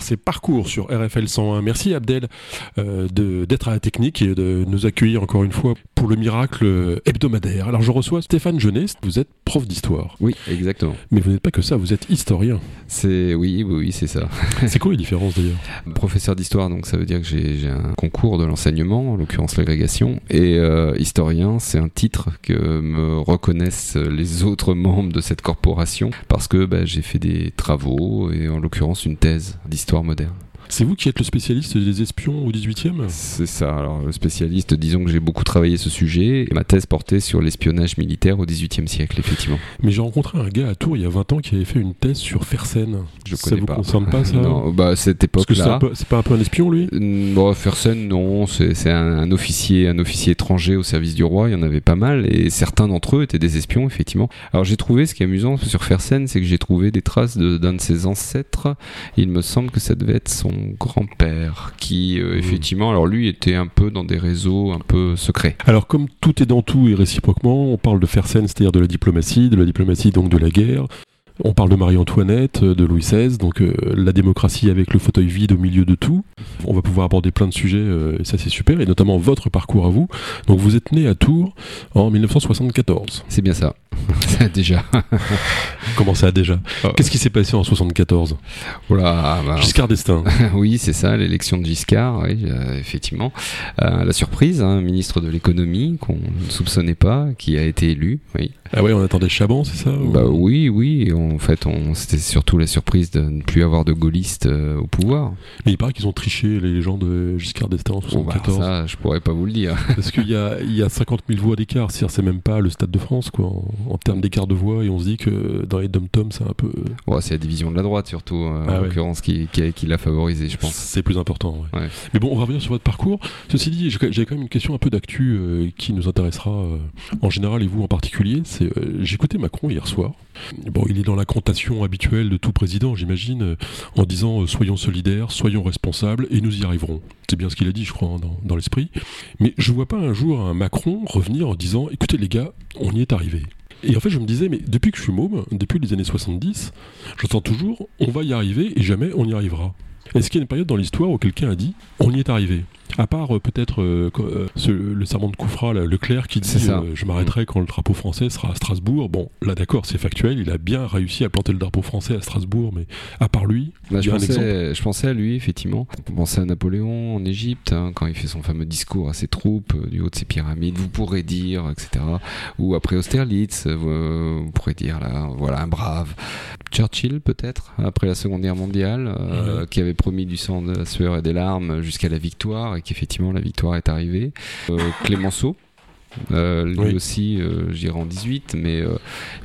C'est Parcours sur RFL 101. Merci Abdel euh, d'être à la technique et de nous accueillir encore une fois pour le miracle hebdomadaire. Alors je reçois Stéphane Jeunesse, vous êtes prof d'histoire. Oui, exactement. Mais vous n'êtes pas que ça, vous êtes historien. C'est oui, oui, oui c'est ça. c'est quoi les différences d'ailleurs? Professeur d'histoire, donc ça veut dire que j'ai un concours de l'enseignement, en l'occurrence l'agrégation, et euh, historien, c'est un titre que me reconnaissent les autres membres de cette corporation parce que bah, j'ai fait des travaux et en l'occurrence une thèse d'histoire moderne. C'est vous qui êtes le spécialiste des espions au 18e C'est ça. Alors, le spécialiste, disons que j'ai beaucoup travaillé ce sujet. Ma thèse portait sur l'espionnage militaire au 18e siècle, effectivement. Mais j'ai rencontré un gars à Tours il y a 20 ans qui avait fait une thèse sur Fersen. Je ça connais vous pas. concerne pas ça Non, bah cette époque-là. C'est pas un peu un espion lui? Bon, Fersen, non. C'est un, un, officier, un officier étranger au service du roi. Il y en avait pas mal et certains d'entre eux étaient des espions, effectivement. Alors j'ai trouvé ce qui est amusant sur Fersen, c'est que j'ai trouvé des traces d'un de, de, ses ancêtres. Il me semble que ça devait être son grand-père qui euh, effectivement alors lui était un peu dans des réseaux un peu secrets. Alors comme tout est dans tout et réciproquement, on parle de Fersen, c'est-à-dire de la diplomatie, de la diplomatie donc de la guerre. On parle de Marie-Antoinette, de Louis XVI, donc euh, la démocratie avec le fauteuil vide au milieu de tout. On va pouvoir aborder plein de sujets, euh, et ça c'est super, et notamment votre parcours à vous. Donc vous êtes né à Tours en 1974. C'est bien ça. déjà. Comment ça déjà? Qu'est-ce qui s'est passé en 74 voilà, bah, Giscard d'Estaing. oui, c'est ça, l'élection de Giscard, oui, euh, effectivement. Euh, la surprise, hein, ministre de l'économie qu'on ne soupçonnait pas, qui a été élu. Oui. Ah ouais, on attendait Chaban, c'est ça? Ou... bah, Oui, oui. En fait, c'était surtout la surprise de ne plus avoir de gaullistes euh, au pouvoir. Mais il paraît qu'ils ont triché les gens de Giscard d'Estaing en 74. bah, ça, je pourrais pas vous le dire. Parce qu'il y a, il y a 50 000 voix d'écart, c'est même pas le Stade de France, quoi. En, en termes d'écart de voix et on se dit que dans les dom-toms c'est un peu ouais, c'est la division de la droite surtout euh, Ah en ouais. l'occurrence qui, qui, qui l'a favorisé je pense c'est plus important ouais. Mais bon on va revenir sur votre parcours ceci dit j'ai quand même une question un peu d'actu euh, qui nous intéressera euh, en général et vous en particulier c'est j'ai écouté Macron hier soir bon il est dans la contation habituelle de tout président j'imagine euh, en disant euh, soyons solidaires soyons responsables et nous y arriverons. C'est bien ce qu'il a dit je crois hein, dans, dans l'esprit. Mais je vois pas un jour un Macron revenir en disant écoutez les gars on y est arrivé. Et en fait, je me disais, mais depuis que je suis môme, depuis les années 70, j'entends toujours, on va y arriver et jamais on y arrivera. Est-ce qu'il y a une période dans l'histoire où quelqu'un a dit, on y est arrivé? À part euh, peut-être euh, euh, le serment de Koufra, là, Leclerc, qui dit Je m'arrêterai quand le drapeau français sera à Strasbourg. Bon, là d'accord, c'est factuel, il a bien réussi à planter le drapeau français à Strasbourg, mais à part lui, Bah, je, pensais, je pensais à lui, effectivement. On pensait à Napoléon en Égypte, hein, quand il fait son fameux discours à ses troupes du haut de ses pyramides, vous pourrez dire, etc. Ou après Austerlitz, euh, vous pourrez dire, là, voilà, un brave. Churchill, peut-être, après la Seconde Guerre mondiale, euh, qui avait promis du sang, de la sueur et des larmes jusqu'à la victoire, et qu'effectivement, la victoire est arrivée. Euh, Clémenceau. Euh, lui Oui. aussi, euh, j'irai en 18, mais euh,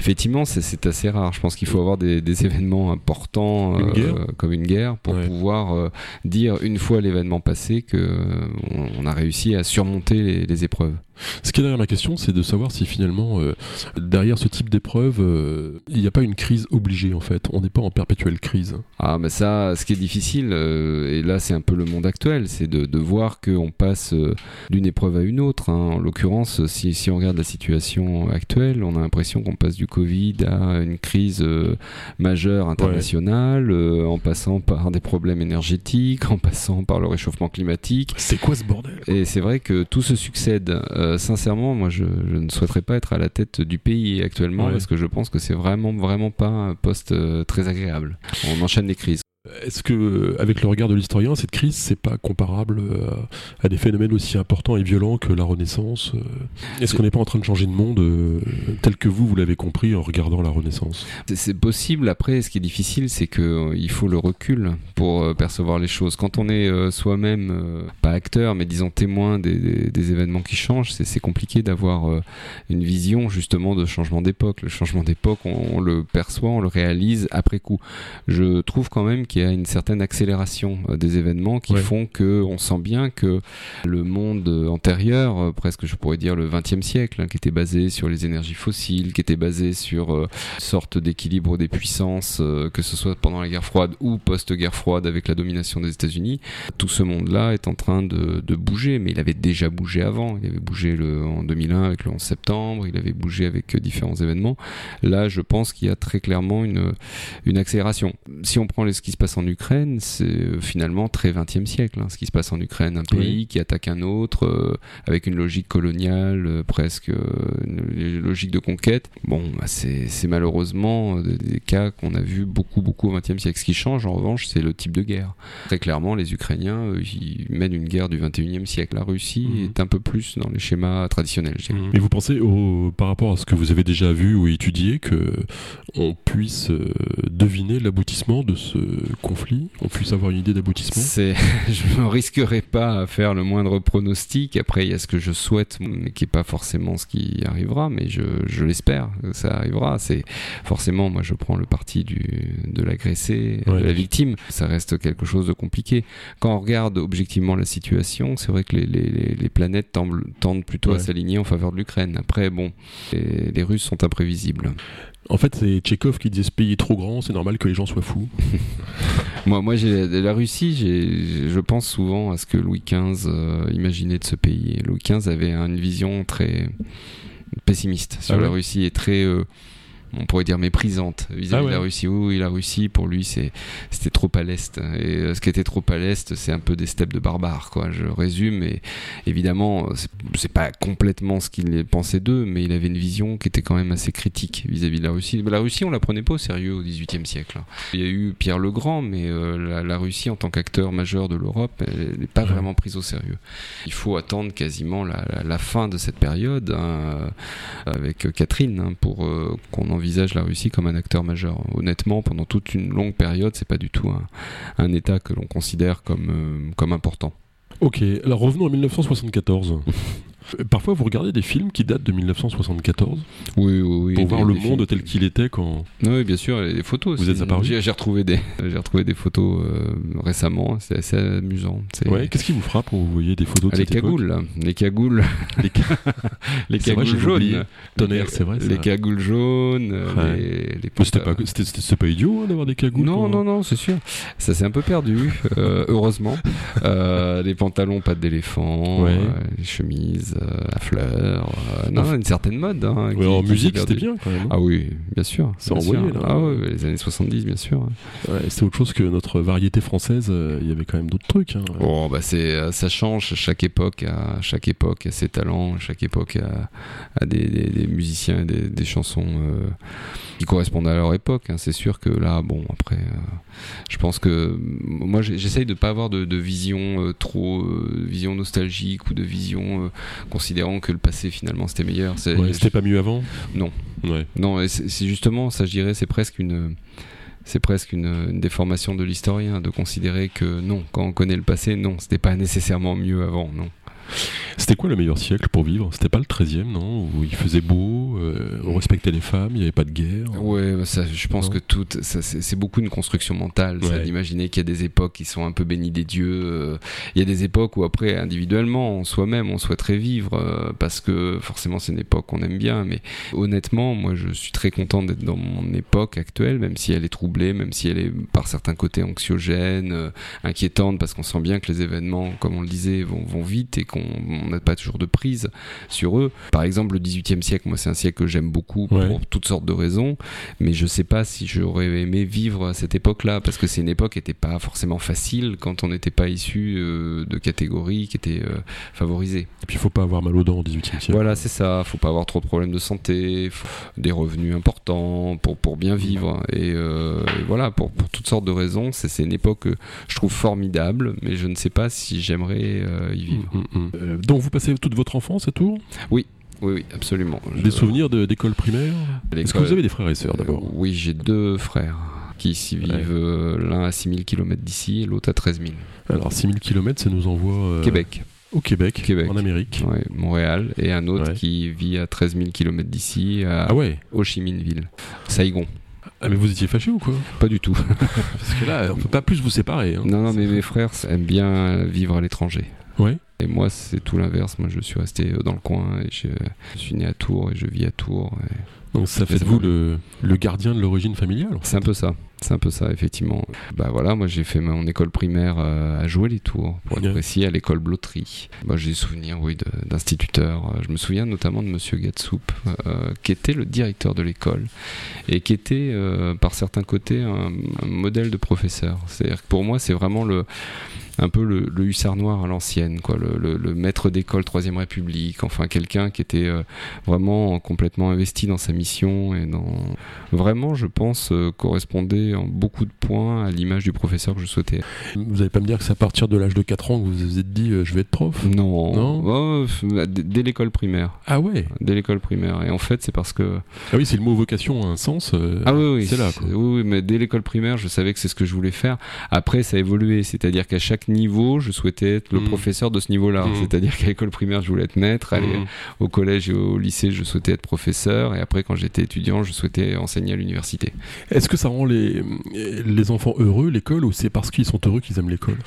effectivement, c'est- assez rare. Je pense qu'il faut avoir des, des événements importants Une comme une guerre pour Ouais. pouvoir dire une fois l'événement passé que euh, on, on a réussi à surmonter les, les épreuves. Ce qui est derrière ma question, c'est de savoir si finalement, euh, derrière ce type d'épreuve, euh, il n'y a pas une crise obligée en fait. On n'est pas en perpétuelle crise. Ah, mais ça, ce qui est difficile, euh, et là c'est un peu le monde actuel, c'est de, de voir qu'on passe d'une épreuve à une autre. hein. En l'occurrence, si, si on regarde la situation actuelle, on a l'impression qu'on passe du Covid à une crise majeure internationale, en passant par des problèmes énergétiques, en passant par le réchauffement climatique. C'est quoi ce bordel Et c'est vrai que tout se succède. Euh, sincèrement, moi, je, je ne souhaiterais pas être à la tête du pays actuellement Ouais. parce que je pense que c'est vraiment, vraiment pas un poste euh, très agréable. On enchaîne les crises. Est-ce que, euh, avec le regard de l'historien, cette crise, c'est pas comparable euh, à des phénomènes aussi importants et violents que la Renaissance euh Est-ce qu'on n'est pas en train de changer de monde tel que vous, vous l'avez compris en regardant la Renaissance? C'est- possible. Après, ce qui est difficile, c'est que euh, il faut le recul pour percevoir les choses. Quand on est soi-même pas acteur, mais disons témoin des, des- des événements qui changent, c'est compliqué d'avoir une vision justement de changement d'époque. Le changement d'époque, on, on le perçoit, on le réalise après coup. Je trouve quand même qu'il y a une certaine accélération euh, des événements qui Ouais. font que on sent bien que le monde euh, antérieur, euh, presque je pourrais dire le XXe siècle, hein, qui était basé sur les énergies fossiles, qui était basé sur euh, une sorte d'équilibre des puissances, euh, que ce soit pendant la guerre froide ou post-guerre froide avec la domination des États-Unis, tout ce monde-là est en train de, de bouger, mais il avait déjà bougé avant. Il avait bougé le, en 2001 avec le 11 septembre, il avait bougé avec euh, différents événements. Là, je pense qu'il y a très clairement une, une accélération. Si on prend les- ce qui se passe passe en Ukraine, c'est finalement très 20e siècle. Hein, ce qui se passe en Ukraine, un pays qui attaque un autre, avec une logique coloniale, presque une logique de conquête. Bon, bah, c'est malheureusement des, cas qu'on a vu beaucoup, beaucoup au 20e siècle. Ce qui change, en revanche, c'est le type de guerre. Très clairement, les Ukrainiens, ils mènent une guerre du 21e siècle. La Russie mhm. est un peu plus dans les schémas traditionnels. Mhm. Mais vous pensez, au, par rapport à ce que vous avez déjà vu ou étudié, que on puisse euh, deviner l'aboutissement de ce conflit On puisse avoir une idée d'aboutissement Je ne risquerai pas à faire le moindre pronostic. Après, il y a ce que je souhaite, mais qui n'est pas forcément ce qui arrivera, mais je, je l'espère, ça arrivera. C'est forcément, moi, je prends le parti du, de l'agressé, de la victime. Ça reste quelque chose de compliqué. Quand on regarde objectivement la situation, c'est vrai que les, les, les planètes tendent, tendent plutôt à s'aligner en faveur de l'Ukraine. Après, bon, les, les Russes sont imprévisibles. En fait, c'est Tchekhov qui disait ce pays est trop grand, c'est normal que les gens soient fous. moi, moi j'ai la Russie, je pense souvent à ce que Louis XV euh, imaginait de ce pays. Louis XV avait une vision très pessimiste sur ah la Russie et très euh, on pourrait dire méprisante vis-à-vis ah de la Russie. Oui, la Russie, pour lui, c'était trop à l'est. Et euh, ce qui était trop à l'est, c'est un peu des steppes de barbares, quoi. Je résume, et évidemment, c'est pas complètement ce qu'il pensait d'eux, mais il avait une vision qui était quand même assez critique vis-à-vis de la Russie. La Russie, on la prenait pas au sérieux au XVIIIe siècle. Il y a eu Pierre le Grand, mais euh, la, Russie, en tant qu'acteur majeur de l'Europe, elle n'est pas vraiment prise au sérieux. Il faut attendre quasiment la, fin de cette période, hein, avec Catherine, hein, pour euh, qu'on en envisage la Russie comme un acteur majeur. Honnêtement, pendant toute une longue période, c'est pas du tout un, État que l'on considère comme, euh, comme important. Ok, alors revenons en 1974. Euh, parfois, vous regardez des films qui datent de 1974 Oui, oui, oui. Pour voir le monde tel qu'il était quand. Oui, bien sûr, les photos. Vous êtes apparu J'ai retrouvé des, j'ai retrouvé des photos euh, récemment. C'est assez amusant. Ouais. Qu'est-ce qui vous frappe quand vous voyez des photos de ah, les, cagoules, les cagoules, les les cagoules jaunes. Tonnerre, c'est vrai. Les cagoules jaunes. Les, les C'était pas, pas idiot hein, d'avoir des cagoules. Non, non, non, c'est sûr. Ça s'est un peu perdu, euh, heureusement. les pantalons pattes d'éléphant, les chemises. Euh, à fleurs. Euh, non, une certaine mode. Hein, en musique, c'était bien quand même. Hein. Ah oui, bien sûr. C'est envoyé là. Ah oui, les années 70, bien sûr. c'est autre chose que notre variété française. Euh, il y avait quand même d'autres trucs. Hein. Oh, bah c'est, ça change. Chaque époque, à chaque époque, a ses talents. Chaque époque a, a des, des, musiciens et des, des chansons qui correspondent à leur époque. C'est sûr que là, bon, après, je pense que moi, j'essaye de pas avoir de, de vision trop, vision nostalgique ou de vision considérant que le passé finalement c'était meilleur. c'était pas mieux avant Non. Non, c'est justement, ça je dirais, c'est presque une c'est presque une, déformation de l'historien de considérer que non, quand on connaît le passé, non, c'était pas nécessairement mieux avant, non. C'était quoi le meilleur siècle pour vivre? C'était pas le 13e, non? Où il faisait beau, euh, on respectait les femmes, il n'y avait pas de guerre? Ouais, bah ça, je pense que tout, c'est beaucoup une construction mentale, d'imaginer qu'il y a des époques qui sont un peu bénies des dieux. Euh, il y a des époques où après, individuellement, soi-même, on souhaiterait vivre, euh, parce que forcément c'est une époque qu'on aime bien, mais honnêtement, moi je suis très content d'être dans mon époque actuelle, même si elle est troublée, même si elle est par certains côtés anxiogène, inquiétante, parce qu'on sent bien que les événements, comme on le disait, vont, vont vite et qu'on on n'a pas toujours de prise sur eux. Par exemple, le 18e siècle, moi, c'est un siècle que j'aime beaucoup pour toutes sortes de raisons, mais je sais pas si j'aurais aimé vivre à cette époque-là, parce que c'est une époque qui n'était pas forcément facile quand on n'était pas issu euh, de catégories qui étaient euh, favorisées. Et puis, il faut pas avoir mal aux dents au 18e siècle. Voilà, c'est ça. Faut pas avoir trop de problèmes de santé, des revenus importants pour, pour bien vivre. Et, euh, voilà, pour, pour, toutes sortes de raisons, c'est une époque que je trouve formidable, mais je ne sais pas si j'aimerais y vivre. Hum, hum, hum. donc, vous passez toute votre enfance à Tours Oui. Oui, oui, absolument. Des souvenirs d'école primaire Est-ce que vous avez des frères et sœurs d'abord euh, Oui, j'ai deux frères qui ici vivent, euh, l'un à 6000 km d'ici et l'autre à 13 000. Alors 6000 km, ça nous envoie... Euh, Québec. Au Québec, Québec, en Amérique. Ouais, Montréal, et un autre qui vit à 13 000 km d'ici, à ah ouais. Ho Chi Minh Ville, Saigon. Ah mais vous étiez fâché ou quoi Pas du tout. Parce que là, on peut pas plus vous séparer. Hein. Non, non, mais mes frères aiment bien vivre à l'étranger. Ouais. Et moi, c'est tout l'inverse. Moi, je suis resté dans le coin et je, suis né à Tours et je vis à Tours. Donc ça fait de vous le, le gardien de l'origine familiale. C'est un peu ça. C'est un peu ça, effectivement. Bah voilà, moi j'ai fait mon école primaire euh, à jouer les tours, pour être précis, à l'école Blotterie. Moi j'ai des souvenirs, oui, d'instituteurs. Euh, Je me souviens notamment de Monsieur Gatsoup, euh, qui était le directeur de l'école et qui était, euh, par certains côtés, un, un modèle de professeur. C'est-à-dire que pour moi, c'est vraiment le un peu le, le hussard noir à l'ancienne, quoi, le, le- le maître d'école Troisième République, enfin quelqu'un qui était euh, vraiment complètement investi dans sa mission et dans vraiment, je pense, euh, correspondait en beaucoup de points à l'image du professeur que je souhaitais. Vous n'allez pas me dire que c'est à partir de l'âge de 4 ans que vous vous êtes dit euh, je vais être prof? Non, Non? Oh, dès dès l'école primaire, Ah ouais? Dès l'école primaire. Et en fait, c'est parce que Ah oui, c'est le mot vocation a un sens. euh, ah oui, oui, c'est là, quoi. oui, oui, mais dès l'école primaire, je savais que c'est ce que je voulais faire. Après, ça a évolué, c'est-à-dire qu'à chaque niveau, je souhaitais être le Mm. professeur de ce niveau-là. Mm. C'est-à-dire qu'à l'école primaire, je voulais être maître. Aller Mhm. au collège et au lycée, je souhaitais être professeur. Et après, quand j'étais étudiant, je souhaitais enseigner à l'université. Est-ce que ça rend les, les enfants heureux, l'école, ou c'est parce qu'ils sont heureux qu'ils aiment l'école?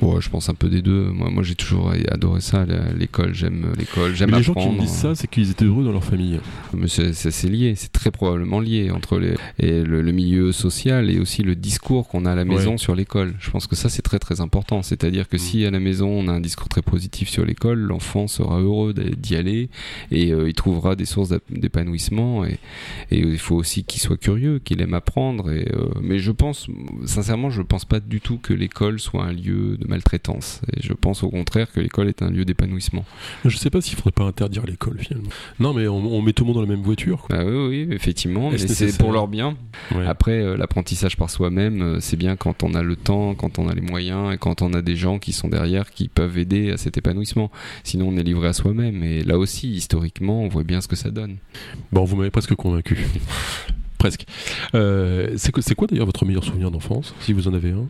Ouais, je pense un peu des deux. Moi, moi j'ai toujours adoré ça, l'école. J'aime l'école, j'aime Mais les apprendre. gens qui me disent ça, c'est qu'ils étaient heureux dans leur famille. Mais c'est c'est- lié, c'est très probablement lié entre les, et le, le milieu social et aussi le discours qu'on a à la maison Ouais. sur l'école. Je pense que ça c'est très très important. C'est-à-dire que Mm. si à la maison on a un discours très positif sur l'école, l'enfant sera heureux d'y aller et euh, il trouvera des sources d'épanouissement. Et, et il faut aussi qu'il soit curieux, qu'il aime apprendre. Et, euh, mais je pense, sincèrement, je pense pas du tout que l'école soit un lieu de maltraitance. Et je pense au contraire que l'école est un lieu d'épanouissement. Je sais pas s'il faudrait pas interdire l'école finalement. Non, mais on, on met tout le monde dans la même voiture. quoi. Ah oui, oui, effectivement, mais c'est pour leur bien. Ouais. Après, euh, l'apprentissage par soi-même, euh, c'est bien quand on a le temps, quand on a les moyens et quand on a des gens qui sont derrière qui peuvent aider à cet épanouissement. Sinon, on est livré à soi-même. Et là aussi, historiquement, on voit bien ce que ça donne. Bon, vous m'avez presque convaincu. presque. Euh, c'est quoi d'ailleurs votre meilleur souvenir d'enfance, si vous en avez un?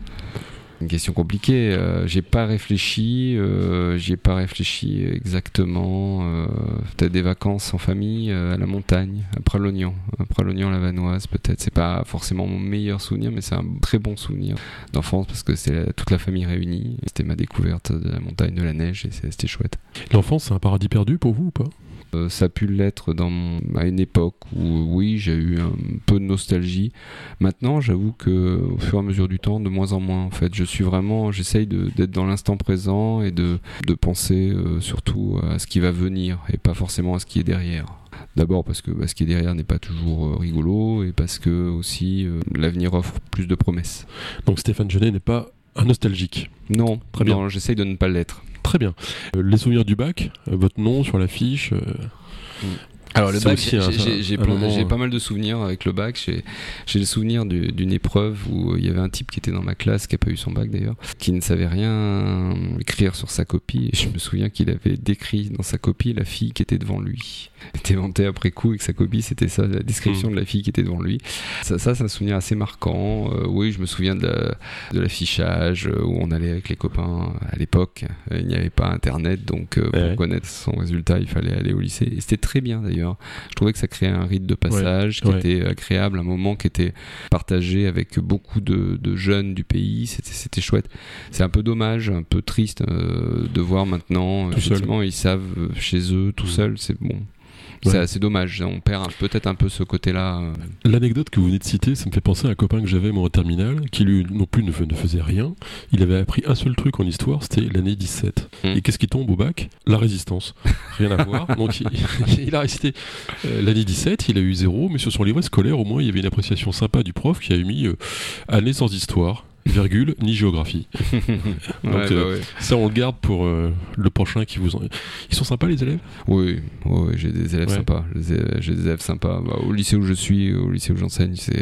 Une question compliquée. Euh, j'ai pas réfléchi. Euh, J'y ai pas réfléchi exactement. Euh, peut-être des vacances en famille euh, à la montagne, après l'oignon, après l'oignon la vanoise. Peut-être. C'est pas forcément mon meilleur souvenir, mais c'est un très bon souvenir d'enfance parce que la- toute la famille réunie. C'était ma découverte de la montagne, de la neige et c'est- c'était chouette. L'enfance, c'est un paradis perdu pour vous ou pas? Euh, ça a pu l'être dans mon- à une époque où oui j'ai eu un peu de nostalgie. Maintenant j'avoue que au fur et à mesure du temps de moins en moins en fait je suis vraiment j'essaye d'être dans l'instant présent et de, de penser euh, surtout à ce qui va venir et pas forcément à ce qui est derrière. D'abord parce que bah, ce qui est derrière n'est pas toujours euh, rigolo et parce que aussi euh, l'avenir offre plus de promesses. Donc Stéphane Genet n'est pas un nostalgique. Non, Très bien. non, j'essaye de ne pas l'être. Très bien. Euh, les souvenirs du bac, euh, votre nom sur l'affiche. euh, Alors le bac, j'ai- euh, pas mal de souvenirs avec le bac. J'ai le souvenir du- d'une épreuve où il y avait un type qui était dans ma classe, qui a pas eu son bac d'ailleurs, qui ne savait rien écrire sur sa copie. Et je me souviens qu'il avait décrit dans sa copie la fille qui était devant lui. Il était vanté après coup et que sa copie c'était ça, la description de la fille qui était devant lui. Ça, ça c'est un souvenir assez marquant. Euh, oui, je me souviens de la- de l'affichage euh, où on allait avec les copains à l'époque. Euh, Il n'y avait pas internet, donc euh, pour Ouais. connaître son résultat, il fallait aller au lycée. Et c'était très bien d'ailleurs. Je trouvais que ça créait un rite de passage qui ouais. était agréable, un moment qui était partagé avec beaucoup de, de jeunes du pays. C'était, chouette. C'est un peu dommage, un peu triste euh, de voir maintenant. Tout seul. effectivement, ils savent euh, chez eux tout Mm. seuls. C'est bon. Ouais. C'est, c'est dommage. On perd peut-être un peu ce côté-là. euh. L'anecdote que vous venez de citer, ça me fait penser à un copain que j'avais moi en terminale, qui lui non plus ne, faisait rien. Il avait appris un seul truc en histoire, c'était l'année 17. Mm. Et qu'est-ce qui tombe au bac? La résistance. Rien à voir. Donc il, il a récité euh, l'année 17, il a eu zéro, mais sur son livret scolaire, au moins, il y avait une appréciation sympa du prof qui a mis euh, année sans histoire. Virgule, ni géographie. Ouais, euh, bah ouais. Ça, on le garde pour euh, le prochain qui vous en... Ils sont sympas, les élèves? Oui, oui, j'ai des élèves Ouais. sympas. J'ai des élèves sympas. Bah, au lycée où je suis, au lycée où j'enseigne, c'est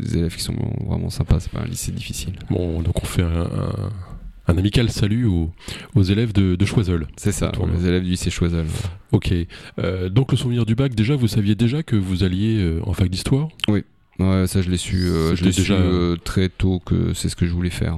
des élèves qui sont vraiment sympas. C'est pas un lycée difficile. Bon, donc on fait un, un- un amical salut aux, aux élèves de, de Choiseul. C'est ça, les élèves du lycée Choiseul. Ok. Euh, donc le souvenir du bac, déjà, vous saviez déjà que vous alliez euh, en fac d'histoire? Ouais, ça je l'ai su, euh, je su euh, très tôt que c'est ce que je voulais faire.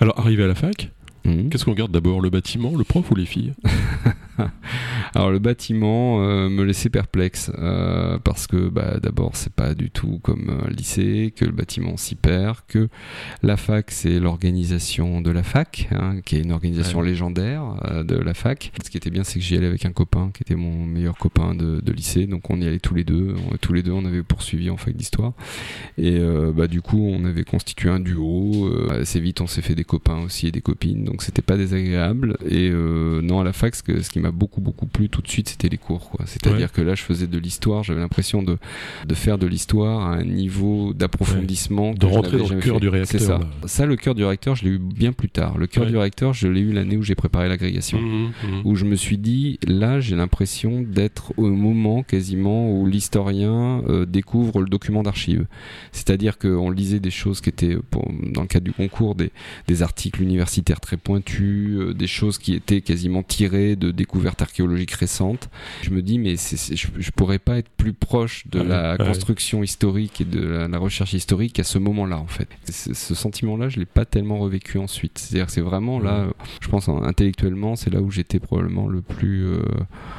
Alors, arrivé à la fac, Mm. Mm. qu'est-ce qu'on regarde d'abord Le bâtiment, le prof ou les filles? Alors le bâtiment euh, me laissait perplexe euh, parce que bah, d'abord c'est pas du tout comme un lycée, que le bâtiment s'y perd, que la fac c'est l'organisation de la fac, hein, qui est une organisation légendaire euh, de la fac. Ce qui était bien c'est que j'y allais avec un copain qui était mon meilleur copain de, de lycée, donc on y allait tous les deux. On, tous les deux on avait poursuivi en fac d'histoire et bah, du coup on avait constitué un duo. assez vite on s'est fait des copains aussi et des copines, donc c'était pas désagréable. Et non à la fac ce, que, ce qui m'a beaucoup beaucoup plu tout de suite, c'était les cours. C'est-à-dire que là, je faisais de l'histoire, j'avais l'impression de, de faire de l'histoire à un niveau d'approfondissement. De rentrer dans le cœur du réacteur. C'est ça. Ça, le cœur du réacteur, je l'ai eu bien plus tard. Le cœur du réacteur, je l'ai eu l'année où j'ai préparé l'agrégation. Mmh, mmh, mmh. Où je me suis dit, là, j'ai l'impression d'être au moment quasiment où l'historien euh, découvre le document d'archives. C'est-à-dire qu'on lisait des choses qui étaient, pour, dans le cadre du concours, des, des articles universitaires très pointus, euh, des choses qui étaient quasiment tirées de découvertes archéologiques récentes. Je me dis, mais je, pourrais pas être plus proche de la construction historique et de la, recherche historique à ce moment-là, en fait. Ce sentiment-là, je l'ai pas tellement revécu ensuite. C'est-à-dire c'est vraiment là, je pense intellectuellement, c'est là où j'étais probablement le plus, euh,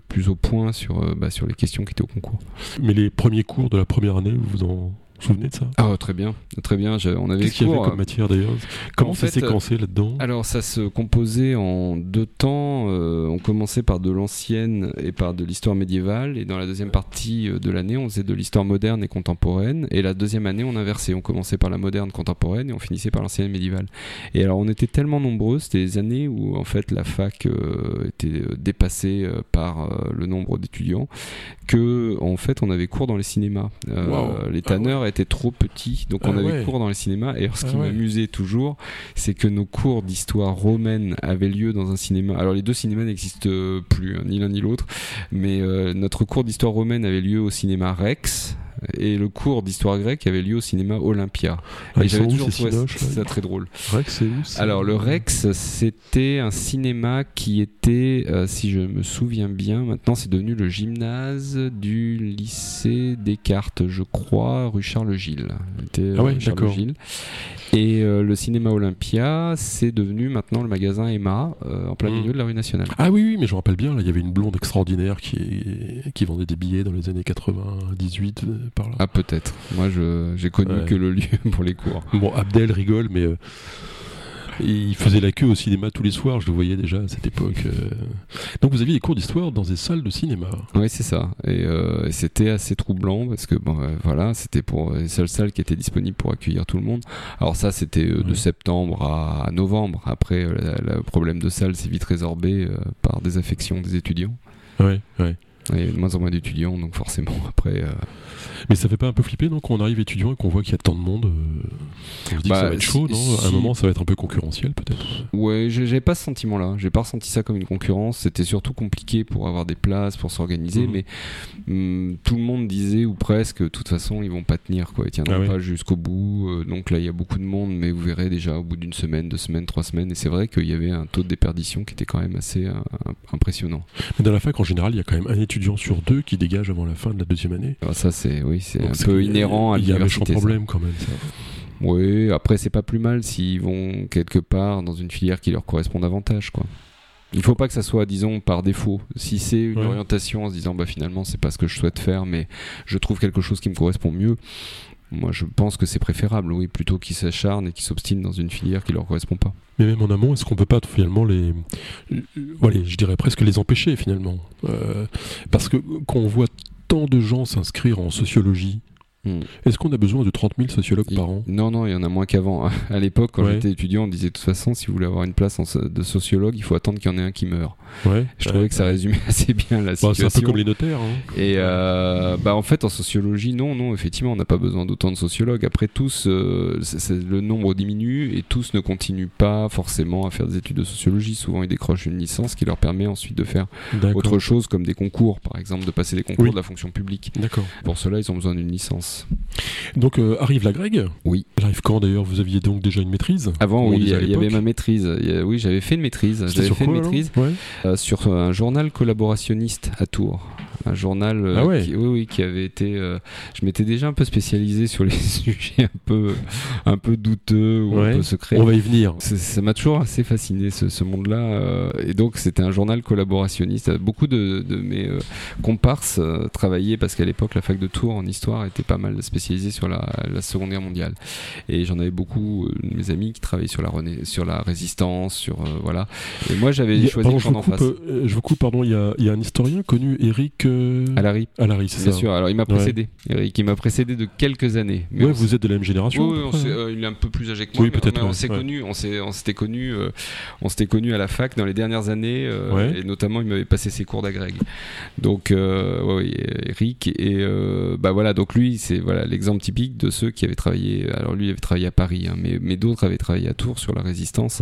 plus au point sur, euh, bah, sur les questions qui étaient au concours. Mais les premiers cours de la première année, vous en vous vous souvenez de ça? Ah très bien, très bien. On avait Qu'est-ce qu'il y avait comme euh, matière d'ailleurs? Comment ça s'est séquencé là-dedans? Alors ça se composait en deux temps. Euh, on commençait par de l'ancienne et par de l'histoire médiévale, et dans la deuxième partie euh, de l'année, on faisait de l'histoire moderne et contemporaine. Et la deuxième année, on inversait. On commençait par la moderne contemporaine et on finissait par l'ancienne médiévale. Et alors on était tellement nombreux, c'était des années où en fait la fac était dépassée par le nombre d'étudiants, que en fait on avait cours dans les cinémas. Les ah tanneurs était trop petit, donc on ah avait cours dans les cinémas. Et ce qui ah m'amusait toujours, c'est que nos cours d'histoire romaine avaient lieu dans un cinéma. Alors les deux cinémas n'existent plus, hein, ni l'un ni l'autre, mais euh, notre cours d'histoire romaine avait lieu au cinéma Rex et le cours d'histoire grecque avait lieu au cinéma Olympia. Ah, et j'avais toujours trouvé ça très drôle. Rex, c'est où Alors le Rex, c'était un cinéma qui était, euh, si je me souviens bien, maintenant c'est devenu le gymnase du lycée Descartes, je crois, rue Charles Gilles. Ah ouais, d'accord. Et euh, le cinéma Olympia, c'est devenu maintenant le magasin Emma, euh, en plein hmm. milieu de la rue nationale. Ah oui, oui, mais je me rappelle bien, il y avait une blonde extraordinaire qui, qui vendait des billets dans les années 98 euh, par là. Ah peut-être. Moi, j'ai connu que le lieu pour les cours. Bon, Abdel rigole, mais il faisait la queue au cinéma tous les soirs, je le voyais déjà à cette époque. Euh. Donc vous aviez des cours d'histoire dans des salles de cinéma. Oui, c'est ça. Et, euh, c'était assez troublant parce que bon, euh, voilà, c'était pour les seules salles qui étaient disponibles pour accueillir tout le monde. Alors ça, c'était de septembre à, novembre. Après, le problème de salle s'est vite résorbé par des affections des étudiants. Oui, oui. Il y a de moins en moins d'étudiants, donc forcément, après. Euh, Mais ça fait pas un peu flipper, non, quand on arrive étudiant et qu'on voit qu'il y a tant de monde euh, On se dit que ça bah, va être chaud, non À un moment, ça va être un peu concurrentiel, peut-être Ouais, j'avais pas ce sentiment-là. J'ai pas ressenti ça comme une concurrence. C'était surtout compliqué pour avoir des places, pour s'organiser. Mhm. Mais hum, tout le monde disait, ou presque, de toute façon, ils vont pas tenir, quoi. Ils tiendront ah pas jusqu'au bout. Euh, donc là, il y a beaucoup de monde, mais vous verrez déjà au bout d'une semaine, deux semaines, trois semaines. Et c'est vrai qu'il y avait un taux de déperdition qui était quand même assez impressionnant. Mais dans la fac, en général, il y a quand même un étudiant sur deux qui dégagent avant la fin de la deuxième année. Ah, ça, c'est oui, c'est un peu inhérent à l'université. Il y a un problème quand même. Oui, après, c'est pas plus mal s'ils vont quelque part dans une filière qui leur correspond davantage, quoi. Il faut pas que ça soit, disons, par défaut. Si c'est une orientation en se disant, bah finalement, c'est pas ce que je souhaite faire, mais je trouve quelque chose qui me correspond mieux. Moi, je pense que c'est préférable, oui, plutôt qu'ils s'acharnent et qu'ils s'obstinent dans une filière qui leur correspond pas. Mais même en amont, est-ce qu'on peut pas finalement les, voilà, je dirais presque les empêcher finalement, euh, parce que quand on voit tant de gens s'inscrire en sociologie Hmm. Est-ce qu'on a besoin de 30 000 sociologues par an? Non, non, il y en a moins qu'avant. À l'époque, quand j'étais étudiant, on disait de toute façon, si vous voulez avoir une place de sociologue, il faut attendre qu'il y en ait un qui. Ouais, je trouvais que ça résumait assez bien la situation. Bah, c'est un peu comme les notaires. Hein. Et euh, bah, en fait, en sociologie, non, non, effectivement, on n'a pas besoin d'autant de sociologues. Après, tous, euh, le nombre diminue et tous ne continuent pas forcément à faire des études de sociologie. Souvent, ils décrochent une licence qui leur permet ensuite de faire autre chose, comme des concours, par exemple, de passer des concours de la fonction publique. D'accord. Pour cela, ils ont besoin d'une licence. Donc arrive la Greg Oui. Elle arrive quand d'ailleurs? Vous aviez donc déjà une maîtrise? Avant, oui, il y avait ma maîtrise. Oui, j'avais fait une maîtrise. J'avais fait une maîtrise sur un journal collaborationniste à Tours un journal ah qui, oui, oui, qui avait été. je m'étais déjà un peu spécialisé sur les sujets un peu, un peu douteux ou un peu secrets. On va y venir. Ça m'a toujours assez fasciné ce, ce monde-là. et donc c'était un journal collaborationniste. Beaucoup de, de mes comparses travaillaient parce qu'à l'époque la fac de Tours en histoire était pas mal spécialisée sur la, la Seconde Guerre mondiale. Et j'en avais beaucoup de mes amis qui travaillaient sur la, sur la résistance, sur voilà. Et moi j'avais choisi pardon, en face. je vous coupe, pardon. Il y a, il y a un historien connu, Eric. Alary. Alary, c'est ça. Bien sûr. Alors il m'a précédé. Eric, il m'a précédé de quelques années. Mais vous êtes de la même génération. Oui, il est un peu plus âgé que moi. Oui, peut-être. On s'est connus, on s'était connus, on s'était connus à la fac dans les dernières années, et notamment il m'avait passé ses cours d'agrég. Donc, oui, Eric et bah voilà. Donc lui, c'est voilà l'exemple typique de ceux qui avaient travaillé. Alors lui, il avait travaillé à Paris, hein, mais, mais d'autres avaient travaillé à Tours sur la résistance.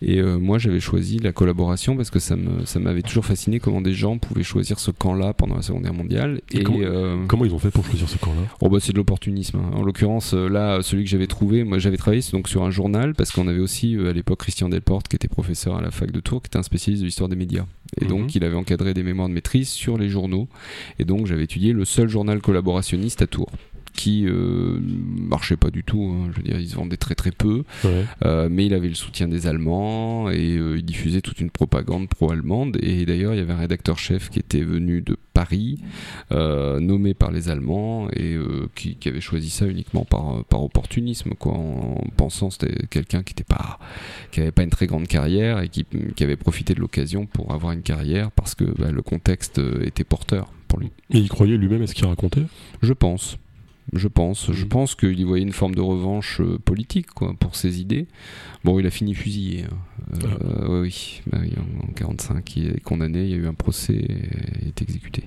Et moi, j'avais choisi la collaboration parce que ça me ça m'avait toujours fasciné comment des gens pouvaient choisir ce camp-là pendant la Seconde Guerre mondiale. Et, comment, ils ont fait pour choisir ce camp-là? Oh bah c'est de l'opportunisme. Hein. En l'occurrence, là, celui que j'avais trouvé, moi j'avais travaillé donc sur un journal parce qu'on avait aussi à l'époque Christian Delporte qui était professeur à la fac de Tours, qui était un spécialiste de l'histoire des médias. Et donc, mhm. il avait encadré des mémoires de maîtrise sur les journaux. Et donc, j'avais étudié le seul journal collaborationniste à Tours qui euh, marchait pas du tout. Hein. Je veux dire, ils se vendaient très très peu, euh, mais il avait le soutien des Allemands et euh, il diffusait toute une propagande pro-allemande. Et d'ailleurs, il y avait un rédacteur chef qui était venu de Paris, nommé par les Allemands et qui, avait choisi ça uniquement par, par opportunisme, quoi, en pensant que c'était quelqu'un qui n'était pas, qui avait pas une très grande carrière et qui, qui avait profité de l'occasion pour avoir une carrière parce que bah, le contexte était porteur. Pour lui. Et il croyait lui-même à ce qu'il racontait? Je pense je pense. Je mhm. pense qu'il y voyait une forme de revanche euh, politique quoi, pour ses idées. Bon, il a fini fusillé. Hein. Euh, ah. oui, bah oui, en, 45, il est condamné, il y a eu un procès, il est exécuté.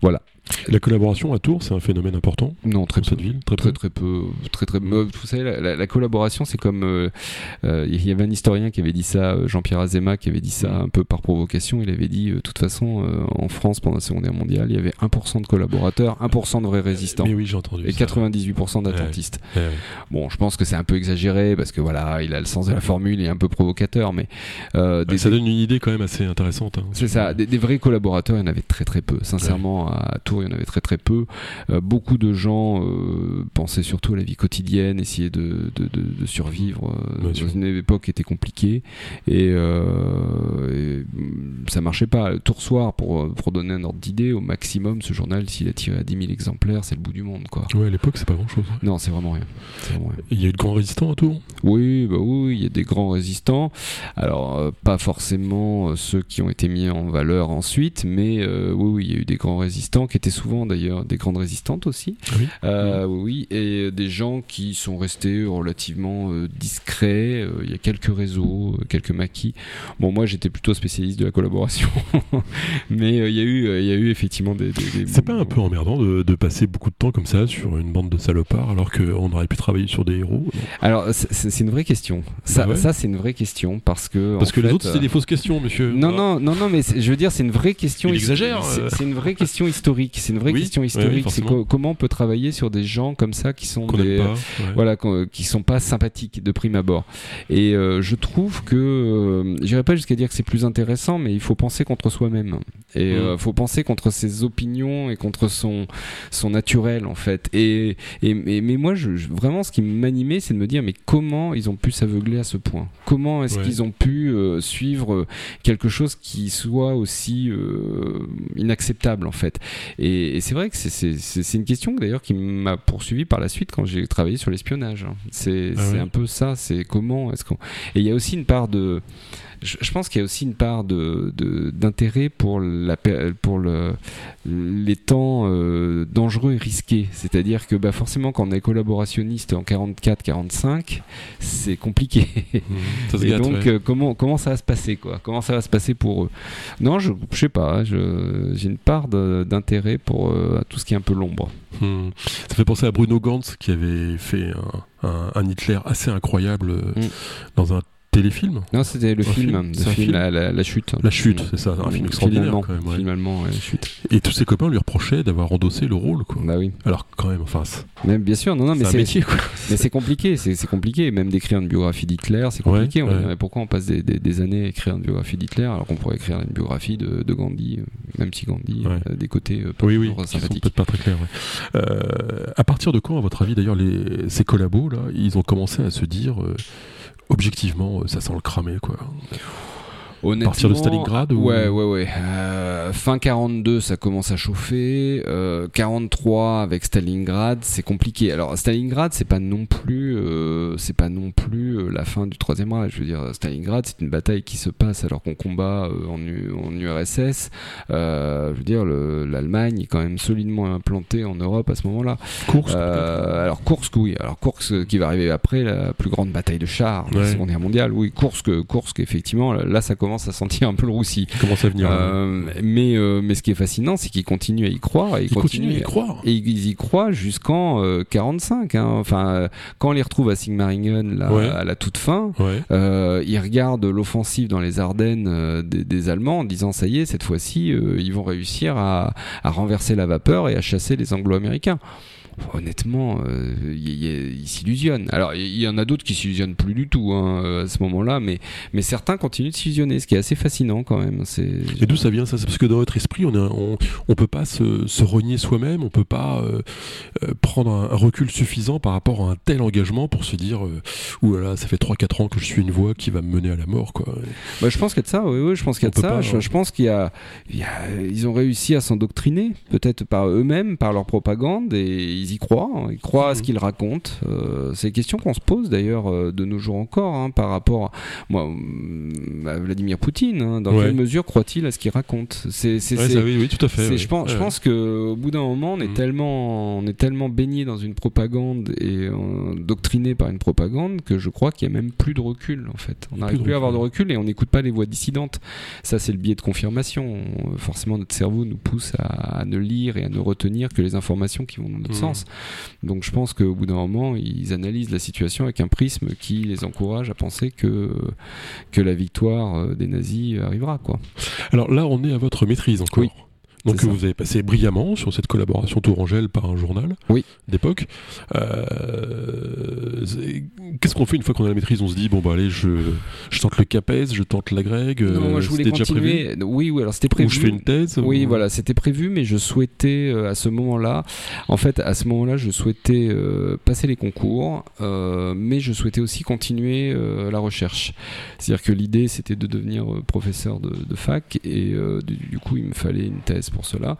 Voilà. La collaboration à Tours, c'est un phénomène important Non, très peu. cette ville Très, très, très peu. Très, très, vous savez, la, collaboration, c'est comme. Euh, euh, il y avait un historien qui avait dit ça, euh, Jean-Pierre Azema, qui avait dit ça un peu par provocation. Il avait dit, de toute façon, en France, pendant la Seconde Guerre mondiale, il y avait 1% de collaborateurs, 1% de vrais résistants. oui, j'ai entendu. Et 98% d'attentistes. Bon, je pense que c'est un peu exagéré, parce que voilà, il a le sens de la formule, il est un peu provocateur, mais. ça donne une idée quand même assez intéressante. Hein. c'est ça. Des, des, vrais collaborateurs, il y en avait très très peu. Sincèrement, à Tours, il y en avait très très peu. Euh, beaucoup de gens euh, pensaient surtout à la vie quotidienne, essayaient de, de, survivre euh, dans une époque qui était compliquée et, ça marchait pas. Tour soir, pour, pour donner un ordre d'idée, au maximum, ce journal, s'il a tiré à 10 000 exemplaires, c'est le bout du monde. Quoi. Ouais, à l'époque, c'est pas grand chose. Non, c'est vraiment rien. Il y a eu de grands résistants à Tours Oui, bah oui, il y a des grands résistants. Alors, pas forcément ceux qui ont été mis en valeur ensuite, mais oui, oui, il y a eu des grands résistants qui étaient souvent d'ailleurs des grandes résistantes aussi. Oui. Euh, oui, et des gens qui sont restés relativement euh, discrets. Euh, il y a quelques réseaux, quelques maquis. Bon, moi j'étais plutôt spécialiste de la collaboration, mais il y a eu, il y a eu effectivement des. C'est pas un peu emmerdant de, passer beaucoup de temps comme ça sur une bande de salopards alors qu'on aurait pu travailler sur des héros Alors c'est une vraie question. Ça, bah ça c'est une vraie question parce que. Parce que les autres c'est des fausses questions, monsieur. Non, non, non, non, mais je veux dire c'est une vraie question. Il exagère. C'est une vraie question historique. C'est une vraie question historique. c'est comment on peut travailler sur des gens comme ça qui sont des, voilà, qui sont pas sympathiques de prime abord. Et euh, je trouve que, euh, j'irai pas jusqu'à dire que c'est plus intéressant, mais il faut penser contre soi-même. Et il mm. euh, faut penser contre ses opinions et contre son son naturel en fait. Et, et, mais moi, je, vraiment, ce qui m'animait, c'est de me dire, mais comment ils ont pu s'aveugler à ce point? Comment est-ce qu'ils ont pu suivre quelque chose qui soit aussi inacceptable en fait? Et, et c'est vrai que c'est une question d'ailleurs qui m'a poursuivi par la suite quand j'ai travaillé sur l'espionnage. C'est ah un peu ça, c'est comment est-ce qu'on... Et il y a aussi une part de je, pense qu'il y a aussi une part de, d'intérêt pour, la, pour le, les temps euh, dangereux et risqués. C'est-à-dire que bah, forcément, quand on est collaborationniste en 44-45, c'est compliqué. Mmh, et donc, euh, comment, comment ça va se passer quoi? Comment ça va se passer pour eux? Non, je, je sais pas. j'ai une part d'intérêt pour euh, tout ce qui est un peu l'ombre. Mmh. Ça fait penser à Bruno Gantz qui avait fait un, un, Hitler assez incroyable mmh. dans un téléfilm Non, c'était le Un film, film le C'est un film, film la, la- la chute. La chute, c'est ça, un film extraordinaire Finalement, quand même. ouais. finalement, ouais, la chute. Et tous ses copains lui reprochaient d'avoir endossé le rôle, quoi. Bah oui. Alors quand même, enfin, Mais bien sûr, non, non, mais c'est métier, quoi. Mais c'est compliqué, c'est compliqué. Même d'écrire une biographie d'Hitler, c'est compliqué. Ouais, On pourquoi on passe des, des- des années à écrire une biographie d'Hitler alors qu'on pourrait écrire une biographie de, de Gandhi, euh, même si Gandhi a des côtés euh, pas Oui, oui, sympathiques. peut-être pas très clairs. Euh, à partir de quand, à votre avis, d'ailleurs, les, ces collabos là, ils ont commencé à se dire, euh, objectivement, euh, ça sent le cramer, quoi. Honnêtement, partir de Stalingrad ou- Ouais, ouais, ouais. Euh, fin 42, ça commence à chauffer. Euh, 43 avec Stalingrad, c'est compliqué. Alors Stalingrad, c'est pas non plus, euh, c'est pas non plus euh, la fin du Troisième Reich. Je veux dire, Stalingrad, c'est une bataille qui se passe alors qu'on combat euh, en, U- en URSS. Euh, je veux dire, le- l'Allemagne est quand même solidement implantée en Europe à ce moment-là. Euh, alors Kursk, oui. Alors Kursk euh, qui va arriver après la plus grande bataille de chars de la Ouais. Seconde Guerre mondiale. Oui, Kursk, Kursk, effectivement, là, ça commence à sentir un peu le roussi. commence à venir. Euh, mais, euh, mais ce qui est fascinant, c'est qu'ils continuent à y croire. Et ils, ils continuent à y croire. Et ils y croient jusqu'en euh, 45. hein. Enfin, euh, quand on les retrouve à Sigmaringen, là, Ouais. à la toute fin, Ouais. euh, ils regardent l'offensive dans les Ardennes euh, des, des Allemands en disant ça y est, cette fois-ci, euh, ils vont réussir à, à renverser la vapeur et à chasser les Anglo-Américains. Honnêtement, euh, ils s'illusionnent. Alors, il y, en a d'autres qui s'illusionnent plus du tout hein, euh, à ce moment-là, mais, mais certains continuent de s'illusionner, ce qui est assez fascinant quand même. Et d'où ça vient ça? C'est parce que dans notre esprit, on un- on, on peut pas se, se renier soi-même, on peut pas euh, euh, prendre un, un recul suffisant par rapport à un tel engagement pour se dire, euh, là, ça fait 3-4 ans que je suis une voie qui va me mener à la mort, quoi. Bah, je pense qu'il y a de ça, oui, oui, je pense qu'il y a de ça. pas, je, hein. je pense qu'il y a, il y a- ils ont réussi à s'endoctriner, peut-être par eux-mêmes, par leur propagande, et ils y croient. hein. Ils croient à ce Mhm. qu'ils racontent. Euh, c'est des questions qu'on se pose d'ailleurs euh, de nos jours encore, hein, par rapport à, moi, à Vladimir Poutine. hein. dans Ouais. quelle mesure croit-il à ce qu'il raconte? C'est, Ouais, oui, oui, tout à fait. je pense, je Ouais. pense que au bout d'un moment, on est Mhm. tellement, on est tellement baigné dans une propagande et euh, doctriné par une propagande que je crois qu'il y a même plus de recul en fait. On n'arrive plus à avoir de recul. et on n'écoute pas les voix dissidentes. Ça, c'est le biais de confirmation. On- forcément, notre cerveau nous pousse à, à ne lire et à ne retenir que les informations qui vont dans notre Mhm. sens. Donc, je pense qu'au bout d'un moment, ils analysent la situation avec un prisme qui les encourage à penser que que la victoire euh, des nazis arrivera, quoi. Alors là, on est à votre maîtrise encore. Oui, Donc vous avez passé brillamment sur cette collaboration Tourangelle par un journal Oui. d'époque. Euh, Qu'est-ce qu'on fait une fois qu'on a la maîtrise? On se dit bon bah allez, je, je tente le CAPES, je tente l'agrègue. non, moi, euh, je voulais c'était déjà prévu? Oui, oui, alors c'était prévu. Ou je fais une thèse Oui, ou- voilà, c'était prévu, mais je souhaitais euh, à ce moment-là, en fait, à ce moment-là, je souhaitais passer les concours, mais je souhaitais aussi continuer la recherche. C'est-à-dire que l'idée, c'était de devenir professeur de, de fac, et du, du coup, il me fallait une thèse pour cela.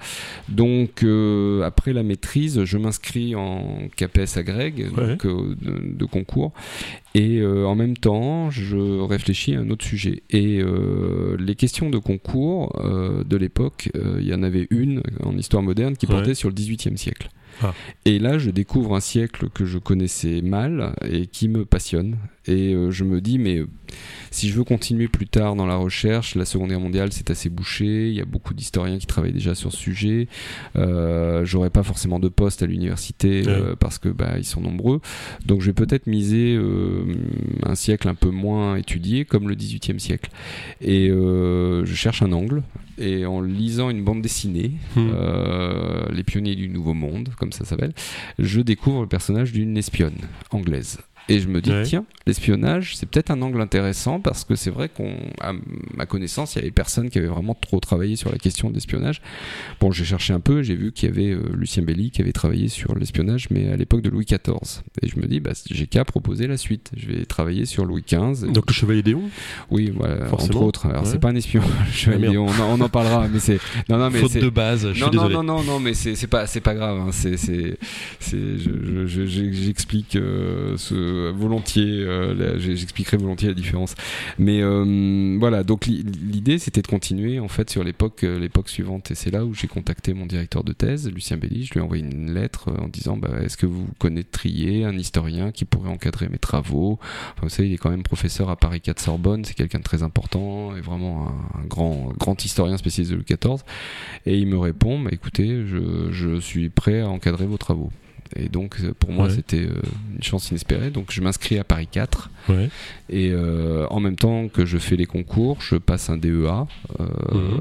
Donc, euh, après la maîtrise, je m'inscris en CAPES agrég, Ouais. donc euh, de, de concours, et euh, en même temps, je réfléchis à un autre sujet. Et les questions de concours de l'époque, il y en avait une en histoire moderne qui portait Ouais. sur le XVIIIe siècle. Ah. Et là, je découvre un siècle que je connaissais mal et qui me passionne. Et euh, je me dis, mais si je veux continuer plus tard dans la recherche, la Seconde Guerre mondiale, c'est assez bouché. Il y a beaucoup d'historiens qui travaillent déjà sur ce sujet. Euh, J'aurai pas forcément de poste à l'université euh, parce que bah, ils sont nombreux. Donc, je vais peut-être miser euh, un siècle un peu moins étudié, comme le XVIIIe siècle. Et je cherche un angle. Et en lisant une bande dessinée, Hmm. Les pionniers du Nouveau Monde, comme ça s'appelle, je découvre le personnage d'une espionne anglaise. Et je me dis, Ouais. tiens, l'espionnage, c'est peut-être un angle intéressant parce que c'est vrai qu'on, à ma connaissance, il y avait personne qui avait vraiment trop travaillé sur la question de l'espionnage. Bon, j'ai cherché un peu, j'ai vu qu'il y avait euh, Lucien Belli qui avait travaillé sur l'espionnage, mais à l'époque de Louis XIV. Et je me dis, bah, j'ai qu'à proposer la suite. Je vais travailler sur Louis XV. Donc le chevalier Déon oui, voilà, Forcément. entre autres. Alors, Ouais. c'est pas un espion. Vais Ah, merde. dire, on, en, on en parlera, mais c'est. Non, non, mais Faute de base, je non, suis non, désolé. non, non, non, mais c'est c'est pas, c'est pas grave. hein. C'est, c'est, c'est, je- je- je- j'explique euh, ce, volontiers. euh, j'expliquerai volontiers la différence. Mais euh, voilà. Donc l'i- l'idée, c'était de continuer en fait sur l'époque, euh, l'époque suivante. Et c'est là où j'ai contacté mon directeur de thèse, Lucien Belli. Je lui ai envoyé une lettre euh, en disant, bah, est-ce que vous connaîtriez un historien qui pourrait encadrer mes travaux? Vous savez, il est quand même professeur à Paris 4 Sorbonne. C'est quelqu'un de très important et vraiment un, grand, grand historien spécialiste de Louis XIV. Et il me répond, bah, écoutez, je suis prêt à encadrer vos travaux. Et donc, euh, pour moi, Ouais. c'était euh, une chance inespérée. Donc, je m'inscris à Paris 4. Ouais. Et euh, en même temps que je fais les concours, je passe un DEA. euh, Mhm.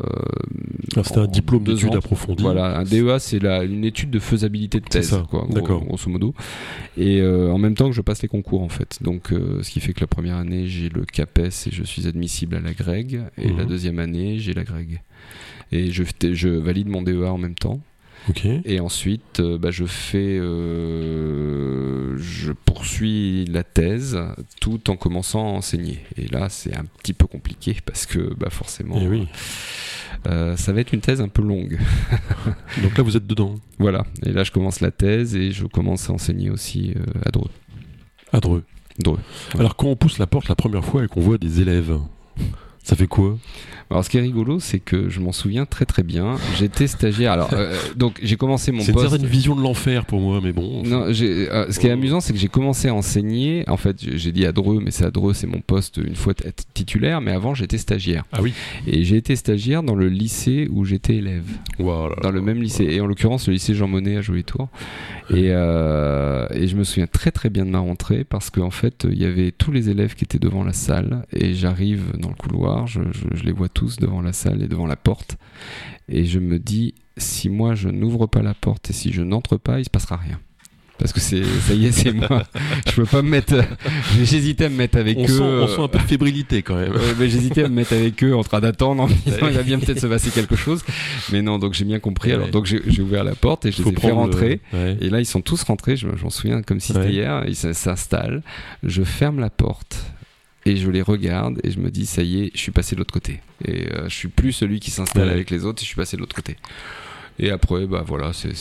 Ah, C'était un diplôme d'études approfondies. Voilà, un DEA, c'est une étude de faisabilité de thèse, ça, quoi, gros- grosso modo. Et euh, en même temps que je passe les concours, en fait. Donc, ce qui fait que la première année, j'ai le CAPES et je suis admissible à la GREG. Et Mhm. la deuxième année, j'ai la GREG. Et je, je valide mon DEA en même temps. Et ensuite, euh, bah, je fais, euh, je poursuis la thèse tout en commençant à enseigner. Et là, c'est un petit peu compliqué parce que, bah, forcément, Eh oui. euh, ça va être une thèse un peu longue. Donc là, vous êtes dedans, voilà. Et là, je commence la thèse et je commence à enseigner aussi euh, à Dreux. à Dreux. Dreux. Ouais. Alors, quand on pousse la porte la première fois et qu'on voit des élèves, ça fait quoi? Alors, ce qui est rigolo, c'est que je m'en souviens très très bien. J'étais stagiaire. Alors, euh, donc, j'ai commencé mon C'est une poste. certaine vision de l'enfer pour moi, mais bon. Non, euh, ce qui est amusant, c'est que j'ai commencé à enseigner. En fait, j'ai dit à Dreux, mais c'est à Dreux, c'est mon poste une fois être titulaire. Mais avant, j'étais stagiaire. Ah oui. Et j'ai été stagiaire dans le lycée où j'étais élève. Voilà. Dans le même lycée. Et en l'occurrence, le lycée Jean Monnet à Jolietour. Et, euh, et je me souviens très très bien de ma rentrée parce qu'en fait, il y avait tous les élèves qui étaient devant la salle. Et j'arrive dans le couloir, je, je- je les vois tous devant la salle et devant la porte. Et je me dis, si moi je n'ouvre pas la porte et si je n'entre pas, il se passera rien. Parce que c'est, ça y est, c'est moi. Je peux pas me mettre. J'hésitais à me mettre avec on, eux. sent, on euh, sent un peu de fébrilité quand même. Ouais, mais j'hésitais à me mettre avec eux en train d'attendre en me disant il va bien peut-être se passer quelque chose. Mais non, donc j'ai bien compris. Alors donc j'ai ouvert la porte et je les ai fait le- rentrer. Ouais. Et là ils sont tous rentrés, je m'en souviens comme si c'était hier. Ils s'installent, je ferme la porte. Et je les regarde et je me dis ça y est, je suis passé de l'autre côté. Et euh, je suis plus celui qui s'installe avec les autres, et je suis passé de l'autre côté. Et après, bah voilà, c'est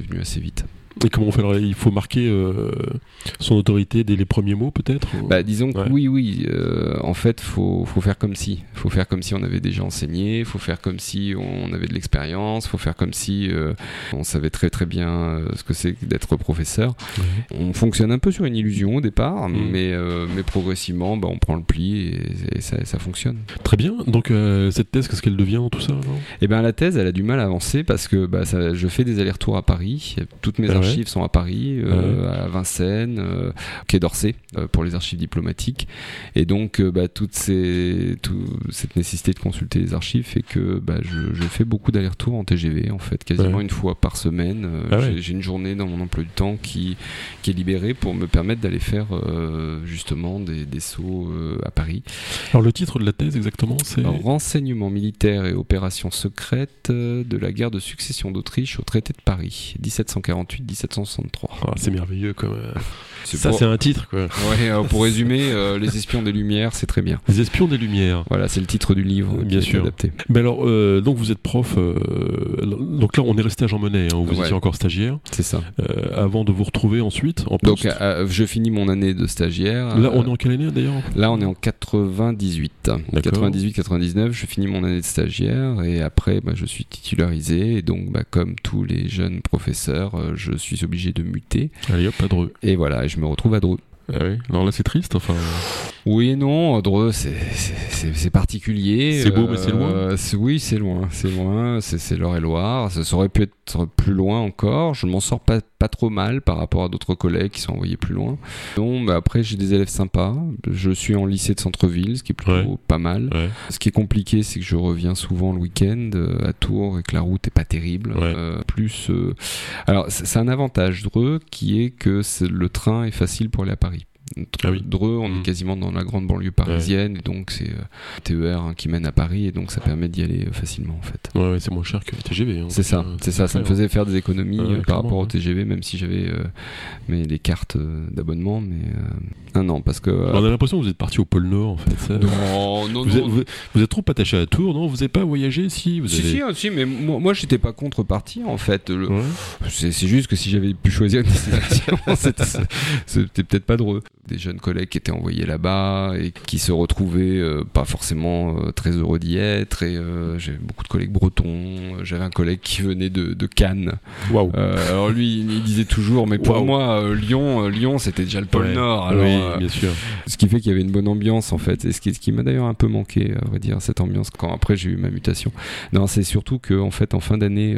venu assez vite. Et comment on fait alors Il faut marquer euh, son autorité dès les premiers mots, peut-être Bah, disons que Ouais. oui, oui. euh, en fait, faut faut faire comme si. Faut faire comme si on avait déjà enseigné. Faut faire comme si on avait de l'expérience. Faut faire comme si euh, on savait très très bien ce que c'est d'être professeur. On fonctionne un peu sur une illusion au départ, Mm. mais mais, progressivement, bah, on prend le pli et, et ça, ça fonctionne. Très bien. Donc, cette thèse, qu'est-ce qu'elle devient, tout ça alors? Et ben la thèse, elle a du mal à avancer parce que bah, ça, je fais des allers-retours à Paris. Toutes mes ouais. Archives sont à Paris, euh, à Vincennes, euh, Quai d'Orsay euh, pour les archives diplomatiques. Et donc, bah, toute ces, tout- cette nécessité de consulter les archives fait que bah, je, je fais beaucoup d'allers-retours en TGV en fait, quasiment Ouais. une fois par semaine. Ah ouais. j'ai, une journée dans mon emploi du temps qui, qui est libérée pour me permettre d'aller faire euh, justement des, des sauts euh, à Paris. Alors, le titre de la thèse, exactement, c'est. Renseignements militaires et opérations secrètes de la guerre de succession d'Autriche au traité de Paris, 1748-1763. Ah, c'est merveilleux, même. C'est Ça, pour- c'est un titre, quoi. Ouais, euh, pour résumer, euh, Les espions des Lumières, c'est très bien. Les espions des Lumières. Voilà, c'est le titre du livre Bien qui a été sûr. adapté. Mais alors, euh, donc vous êtes prof. euh, donc là, on est resté à Jean Monnet, hein, où vous Ouais. étiez encore stagiaire, C'est ça. euh, avant de vous retrouver ensuite en Donc, poste. euh, je finis mon année de stagiaire. là, on Euh, est en quelle année d'ailleurs Là, on est en 98. 98-99, je finis mon année de stagiaire et après, bah, je suis titularisé. Et donc, bah, comme tous les jeunes professeurs, euh, je suis obligé de muter. Allez hop, à Dreux. Et voilà, je me retrouve à Dreux. Ah. Alors là, c'est triste. Enfin, Oui et non, Dreux, c'est- particulier. C'est beau, mais c'est loin. Euh, oui, c'est loin, c'est loin, c'est l'Eure-et-Loire. Ça ça aurait pu être plus loin encore. Je m'en sors pas, pas trop mal par rapport à d'autres collègues qui sont envoyés plus loin. Non, mais après, j'ai des élèves sympas. Je suis en lycée de centre-ville, ce qui est plutôt Ouais. pas mal. ouais. Ce qui est compliqué, c'est que je reviens souvent le week-end euh, à Tours et que la route est pas terrible. Ouais. Euh, plus, euh, alors c'est un avantage Dreux qui est que le train est facile pour aller à Paris. Ah oui. Dreux, on est quasiment dans la grande banlieue parisienne, et donc c'est euh, TER hein, qui mène à Paris, et donc ça permet d'y aller euh, facilement en fait. Ouais, ouais, c'est moins cher que les TGV. hein. C'est ça, c'est ça. Ça me clair. faisait faire des économies euh, par rapport au. TGV, même si j'avais euh, mais les cartes d'abonnement, mais euh, ah non, parce que On a l'impression que vous êtes parti au pôle Nord, en fait. ça. non, non, Vous, êtes, vous- vous êtes trop attaché à Tours, non? Vous n'avez pas voyagé Si, vous Si, avez... si, hein, si, mais moi, moi j'étais pas contre partir en fait. Le-. C'est juste que si j'avais pu choisir une destination, c'était c'était peut-être pas drôle. Des jeunes collègues qui étaient envoyés là-bas et qui se retrouvaient euh, pas forcément euh, très heureux d'y être. Et euh, j'ai beaucoup de collègues bretons. J'avais un collègue qui venait de, de Cannes. Alors lui, il disait toujours, mais pour moi, Lyon, Lyon, c'était déjà le pôle Ouais. Nord. Alors, oui, bien sûr. ce qui fait qu'il y avait une bonne ambiance en fait, et ce qui, ce qui m'a d'ailleurs un peu manqué, à vrai dire, cette ambiance quand après j'ai eu ma mutation. Non, c'est surtout que en fait, en fin d'année,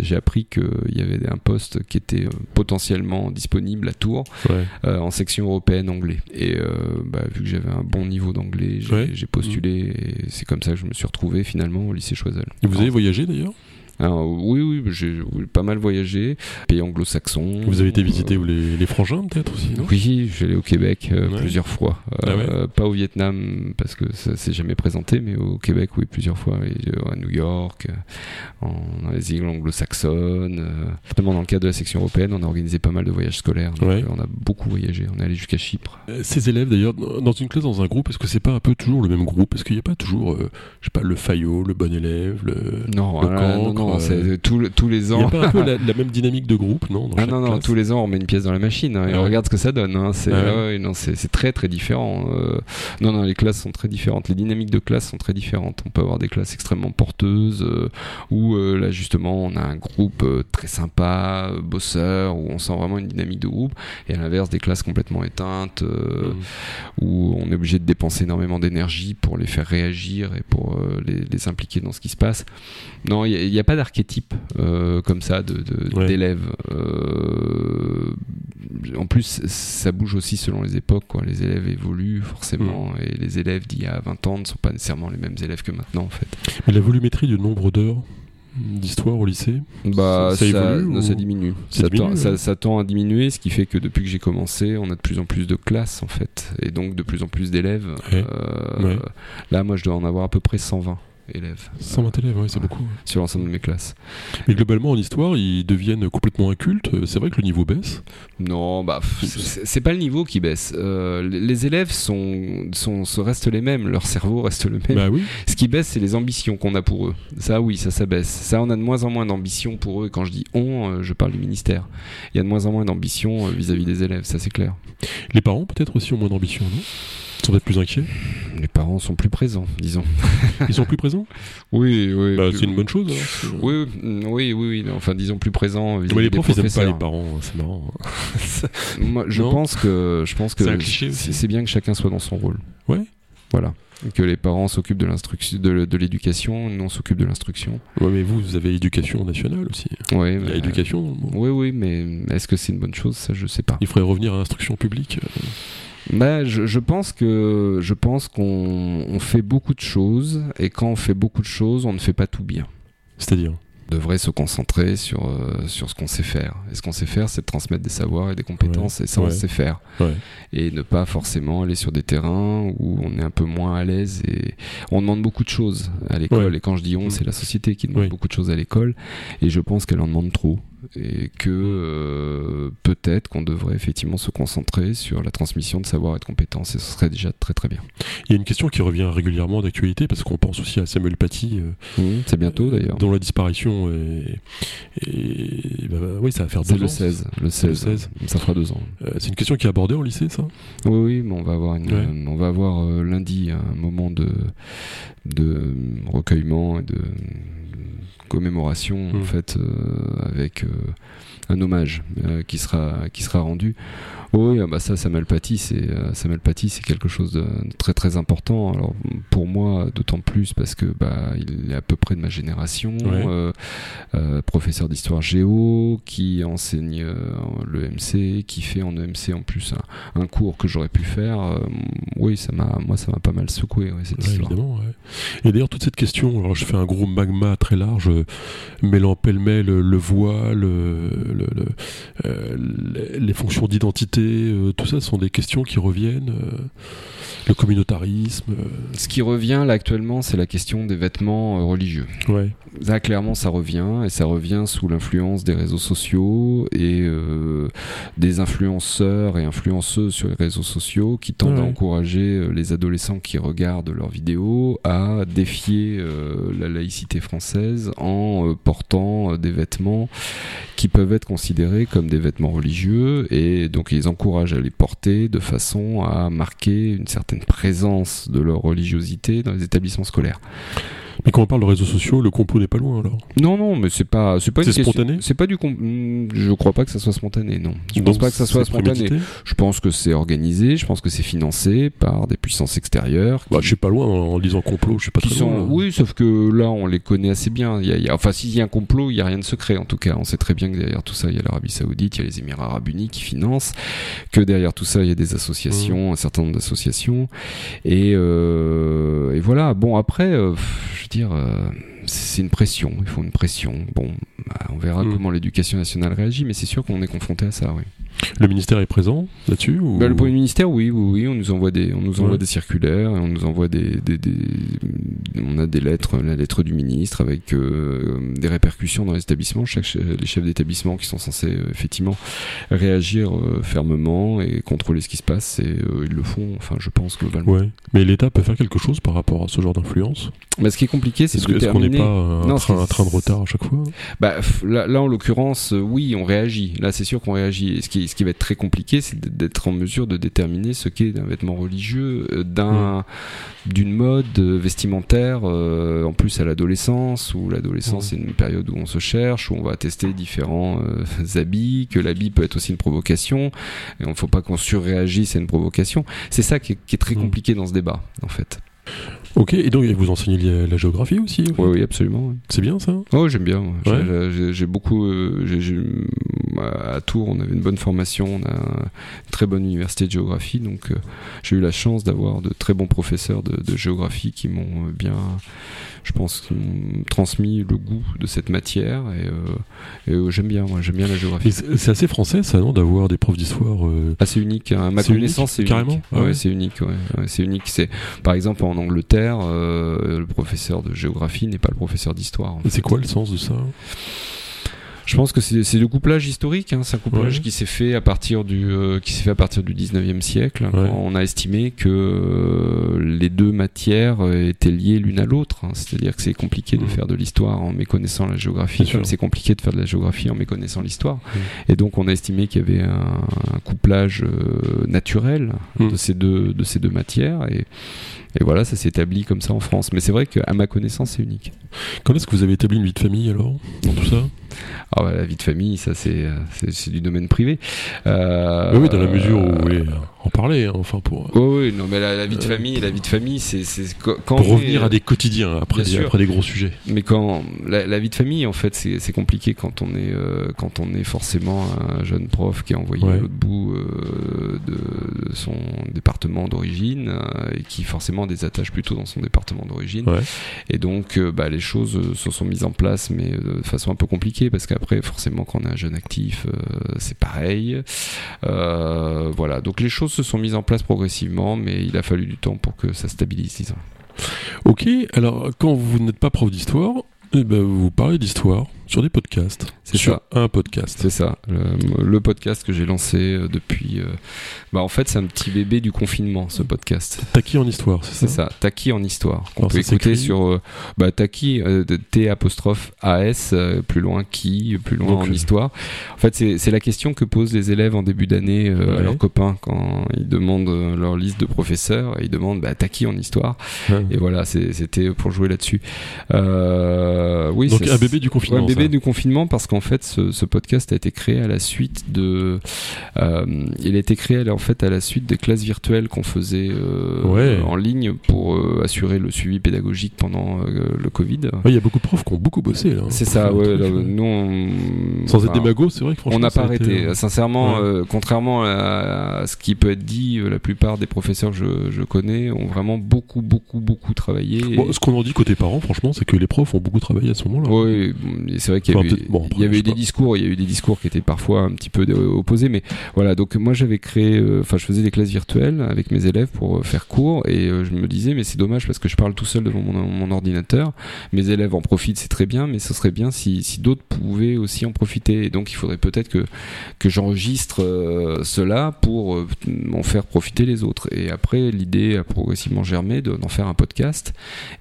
j'ai appris qu'il y avait un poste qui était potentiellement disponible à Tours Ouais. en section européenne anglais. Et euh, bah, vu que j'avais un bon niveau d'anglais, j'ai Ouais. j'ai postulé et c'est comme ça que je me suis retrouvé finalement au lycée Choiseul. Et vous avez voyagé d'ailleurs? Alors, oui, oui, j'ai oui, pas mal voyagé, pays anglo-saxons. Vous avez été euh, visiter les, les frangins peut-être aussi, non? Oui, allé au Québec euh, Ouais. plusieurs fois. Ah Euh, Pas au Vietnam parce que ça s'est jamais présenté, mais au Québec, oui, plusieurs fois. Et, à New York, en, dans les îles anglo-saxonnes. Notamment dans le cadre de la section européenne, on a organisé pas mal de voyages scolaires. Donc, Ouais. on a beaucoup voyagé. On est allé jusqu'à Chypre. Ces élèves d'ailleurs, dans une classe, dans un groupe, est-ce que c'est pas un peu toujours le même groupe? Est-ce qu'il n'y a pas toujours, euh, je sais pas, le faillot, le bon élève, le... Non, Le voilà, non, cancre, non, euh, c'est tout le- tous les Il n'y a ans. pas un peu la, la même dynamique de groupe, non Ah non, non, classe tous les ans on met une pièce dans la machine hein, et Ah on ouais. regarde ce que ça donne. Hein. C'est Ah ouais. très très différent. Euh, non, non, les classes sont très différentes. Les dynamiques de classe sont très différentes. On peut avoir des classes extrêmement porteuses euh, où euh, là justement on a un groupe euh, très sympa, euh, bosseur, où on sent vraiment une dynamique de groupe. Et à l'inverse des classes complètement éteintes euh, Mm. où on est obligé de dépenser énormément d'énergie pour les faire réagir et pour euh, les, les impliquer dans ce qui se passe. Non, il n'y a, pas d'archétype euh, comme ça de- de- Ouais. d'élèves. Euh, en plus, ça bouge aussi selon les époques. Quoi. Les élèves évoluent forcément Mm. et les élèves d'il y a 20 ans ne sont pas nécessairement les mêmes élèves que maintenant en fait. Mais la volumétrie du nombre d'heures d'histoire au lycée Bah, Ça- ça évolue non, ou- ça diminue. Ça Ça, diminue, tend, ouais. ça- ça tend à diminuer, ce qui fait que depuis que j'ai commencé, on a de plus en plus de classes en fait, et donc de plus en plus d'élèves. Ouais. Euh, Ouais. Là, moi, je dois en avoir à peu près 120 élèves 120 élèves, ouais, c'est beaucoup. sur l'ensemble de mes classes. Mais globalement, en histoire, ils deviennent complètement incultes. C'est vrai que le niveau baisse. Non, bah, c'est pas le niveau qui baisse. Euh, les- élèves sont, sont, se restent les mêmes, leur cerveau reste le même. Bah oui. Ce qui baisse, c'est les ambitions qu'on a pour eux. Ça, oui, ça, ça baisse. Ça, on a de moins en moins d'ambition pour eux. Et quand je dis on, euh, je parle du ministère. Il y a de moins en moins d'ambition euh, vis-à-vis des élèves, ça c'est clair. Les parents, peut-être aussi, ont moins d'ambition, non? Sont peut-être plus inquiets. Les parents sont plus présents, disons. Ils sont plus présents Oui, oui. Bah, C'est une bonne chose. c'est- Oui, oui, oui, oui, oui, enfin disons plus présents Mais les profs, ils aiment pas les parents, hein, c'est marrant. Moi, je Non pense que je pense que C'est bien que chacun soit dans son rôle. Ouais. Voilà. Que les parents s'occupent de l'instruction, de, l'éducation, nous on s'occupe de l'instruction. Ouais, mais vous, vous avez éducation nationale aussi. Ouais, Il y a mais- éducation dans le mot. Oui, oui, mais est-ce que c'est une bonne chose? Ça, je sais pas. Il faudrait revenir à l'instruction publique. euh, Bah, je, je pense que je pense qu'on on fait beaucoup de choses et quand on fait beaucoup de choses, on ne fait pas tout bien. C'est-à-dire On devrait se concentrer sur euh, sur ce qu'on sait faire. Et ce qu'on sait faire, c'est de transmettre des savoirs et des compétences, et ça on sait faire. Ouais. Et ne pas forcément aller sur des terrains où on est un peu moins à l'aise et on demande beaucoup de choses à l'école. Et quand je dis on, c'est la société qui demande beaucoup de choses à l'école. Et je pense qu'elle en demande trop. Et que euh, peut-être qu'on devrait effectivement se concentrer sur la transmission de savoir et de compétences. Et ce serait déjà très très bien. Il y a une question qui revient régulièrement d'actualité parce qu'on pense aussi à Samuel Paty, euh, Mm, c'est bientôt d'ailleurs. dont la disparition est. bah, bah, oui, ça va faire deux le ans. 16. Le C'est le 16. 16. Ça fera deux ans. Euh, c'est une question qui est abordée en lycée, ça? Oui, oui, mais on va avoir, une, Ouais. on va avoir lundi un moment de, de recueillement et de commémoration en Mm. fait euh, avec euh, un hommage euh, qui sera qui sera rendu. Oui, ah bah ça, Samuel Paty, c'est Samuel Paty, c'est quelque chose de très très important. Alors pour moi, d'autant plus parce que bah il est à peu près de ma génération, Ouais. euh, professeur d'histoire géo, qui enseigne euh, le MC, qui fait en EMC en plus un, un cours que j'aurais pu faire. oui, ça m'a, moi, ça m'a pas mal secoué ouais, cette Ouais, histoire. évidemment. Et d'ailleurs, toute cette question, alors je fais un gros magma très large, mêlant pêle-mêle le voile, le- le- le- euh, les- fonctions d'identité, euh, tout ça sont des questions qui reviennent. euh. le communautarisme. Ce qui revient là actuellement, c'est la question des vêtements religieux. ouais. Là, clairement, ça revient, et ça revient sous l'influence des réseaux sociaux et euh, des influenceurs et influenceuses sur les réseaux sociaux qui tendent Ouais. à encourager les adolescents qui regardent leurs vidéos à défier euh, la laïcité française en euh, portant euh, des vêtements qui peuvent être considérés comme des vêtements religieux, et donc ils encouragent à les porter de façon à marquer une certaine présence de leur religiosité dans les établissements scolaires. Mais quand on parle de réseaux sociaux, le complot n'est pas loin alors. Non, non, mais c'est pas, c'est pas une spontané? C'est pas du, com- Hmm, je crois pas que ça soit spontané, non. Je Donc, pense pas que ça soit spontané. Je pense que c'est organisé, je pense que c'est financé par des puissances extérieures. Bah, qui- je suis pas loin en disant complot, je suis pas très sont, loin. oui, sauf que là, on les connaît assez bien. Il y a, il y a- enfin, s'il y a un complot, il y a rien de secret. En tout cas, on sait très bien que derrière tout ça, il y a l'Arabie Saoudite, il y a les Émirats Arabes Unis qui financent, que derrière tout ça, il y a des associations, un certain nombre d'associations, et, euh, et voilà. Bon, après, euh, dire. euh, c'est une pression, il faut une pression. Bon, bah, on verra Mm. comment l'éducation nationale réagit, mais c'est sûr qu'on est confronté à ça, oui. Le ministère est présent là-dessus ou... Bah, le Premier ministère, oui, oui, oui, on nous envoie des, on nous envoie Ouais. des circulaires, on nous envoie des, des, des- on a des lettres, la lettre du ministre avec euh, des répercussions dans les établissements. Chaque, les chefs d'établissement qui sont censés euh, effectivement réagir euh, fermement et contrôler ce qui se passe, et ils le font. Enfin, je pense globalement. Ouais. Mais l'État peut faire quelque chose par rapport à ce genre d'influence? Mais ce qui est compliqué, c'est de que- est-ce qu'on n'est pas un, Non, train, c'est- un train de retard à chaque fois? Bah, là, là, en l'occurrence, oui, on réagit. Là, c'est sûr qu'on réagit. Et ce qui, ce qui va être très compliqué, c'est d'être en mesure de déterminer ce qu'est un vêtement religieux, euh, d'un, d'une mode euh, vestimentaire, euh, en plus à l'adolescence, où l'adolescence c'est une période où on se cherche, où on va tester différents euh, habits, que l'habit peut être aussi une provocation, et il ne faut pas qu'on surréagisse à une provocation. C'est ça qui est, qui est très Mm. compliqué dans ce débat, en fait. Ok, et donc vous enseignez la, la géographie aussi en fait Oui, oui, absolument. oui. C'est bien ça? Oh, j'aime bien. J'ai- Ouais. J'ai j'ai beaucoup. euh, à Tours, on avait une bonne formation, on a une très bonne université de géographie, donc euh, j'ai eu la chance d'avoir de très bons professeurs de, de géographie qui m'ont euh, bien, je pense, qui m'ont transmis le goût de cette matière et, euh, et, euh, j'aime bien. Moi, j'aime bien la géographie. C'est assez français ça, non, d'avoir des profs d'histoire euh, Ah, c'est unique. hein. À ma connaissance, c'est unique, carrément Ah Ouais, ouais. c'est unique. Ouais. C'est unique. C'est par exemple en Angleterre, le professeur de géographie n'est pas le professeur d'histoire. C'est quoi le sens de ça? Je pense que c'est c'est le couplage historique. hein. C'est un couplage Ouais. qui s'est fait à partir du euh, qui s'est fait à partir du 19e siècle. hein, Ouais. quand on a estimé que euh, les deux matières euh, étaient liées l'une à l'autre. hein. C'est-à-dire que c'est compliqué de faire de l'histoire en méconnaissant la géographie, Bien comme c'est compliqué de faire de la géographie en méconnaissant l'histoire. Et donc on a estimé qu'il y avait un, un couplage euh, naturel Mhm. de ces deux de ces deux matières et et voilà, ça s'est établi comme ça en France. Mais c'est vrai qu'à ma connaissance, c'est unique. Quand est-ce que vous avez établi une vie de famille alors Dans tout ça? Ah bah, la vie de famille, ça c'est euh, du domaine privé. Euh, Oui, oui, dans la mesure où vous voulez en parler, hein, enfin pour, Oui, oui, non, mais la, la vie de Euh, famille, la vie de famille, c'est quand pour revenir à des quotidiens après, Bien des, après des gros sujets. Mais quand la, la vie de famille, en fait, c'est c'est compliqué quand on est euh, quand on est forcément un jeune prof qui est envoyé Ouais. à l'autre bout euh, de, de son département d'origine euh, et qui forcément attaches plutôt dans son département d'origine. Ouais. Et donc, euh, bah, les choses euh, se sont mises en place, mais euh, de façon un peu compliquée, parce qu'après, forcément, quand on est un jeune actif, euh, c'est pareil. Euh, voilà, donc les choses se sont mises en place progressivement, mais il a fallu du temps pour que ça stabilise, disons. Ok, alors quand vous n'êtes pas prof d'histoire, eh ben, vous parlez d'histoire sur des podcasts. C'est sur ça. un podcast. C'est ça, le, le podcast que j'ai lancé euh, depuis. euh, bah en fait, c'est un petit bébé du confinement, ce podcast. Taki en histoire, c'est C'est ça ça, Taki en histoire. Qu'on peut ça écouter sur euh, bah, Taki, euh, T apostrophe AS, plus loin qui, plus loin Donc, en histoire. En fait, c'est c'est la question que posent les élèves en début d'année Ouais. à leurs copains quand ils demandent leur liste de professeurs et ils demandent bah, Taki en histoire. Ouais. Et voilà, c'est- c'était pour jouer là-dessus. Oui, Donc c'est- un bébé du confinement. Ouais, bébé du confinement parce qu'en fait ce, ce podcast a été créé à la suite de euh, il a été créé en fait à la suite des classes virtuelles qu'on faisait euh, Ouais. en ligne pour euh, assurer le suivi pédagogique pendant le Covid. Ouais, Il y a beaucoup de profs qui ont beaucoup bossé. là, C'est ça, ouais. là, nous, on- Sans être démago, c'est vrai que franchement. on n'a pas été, arrêté. Sincèrement, contrairement à, à ce qui peut être dit, la plupart des professeurs que je, je connais ont vraiment beaucoup, beaucoup, beaucoup travaillé. et- ce qu'on en dit côté parents, franchement, c'est que les profs ont beaucoup travaillé à ce moment-là. Oui, c'est vrai qu'il y, avait eu des discours, il y a eu des discours qui étaient parfois un petit peu opposés, mais voilà. Donc moi j'avais créé, enfin je faisais des classes virtuelles avec mes élèves pour faire cours et je me disais mais c'est dommage parce que je parle tout seul devant mon, ordinateur. Mes élèves en profitent, c'est très bien, mais ce serait bien si, si d'autres pouvaient aussi en profiter. Et donc il faudrait peut-être que que j'enregistre cela pour en faire profiter les autres. Et après l'idée a progressivement germé d'en faire un podcast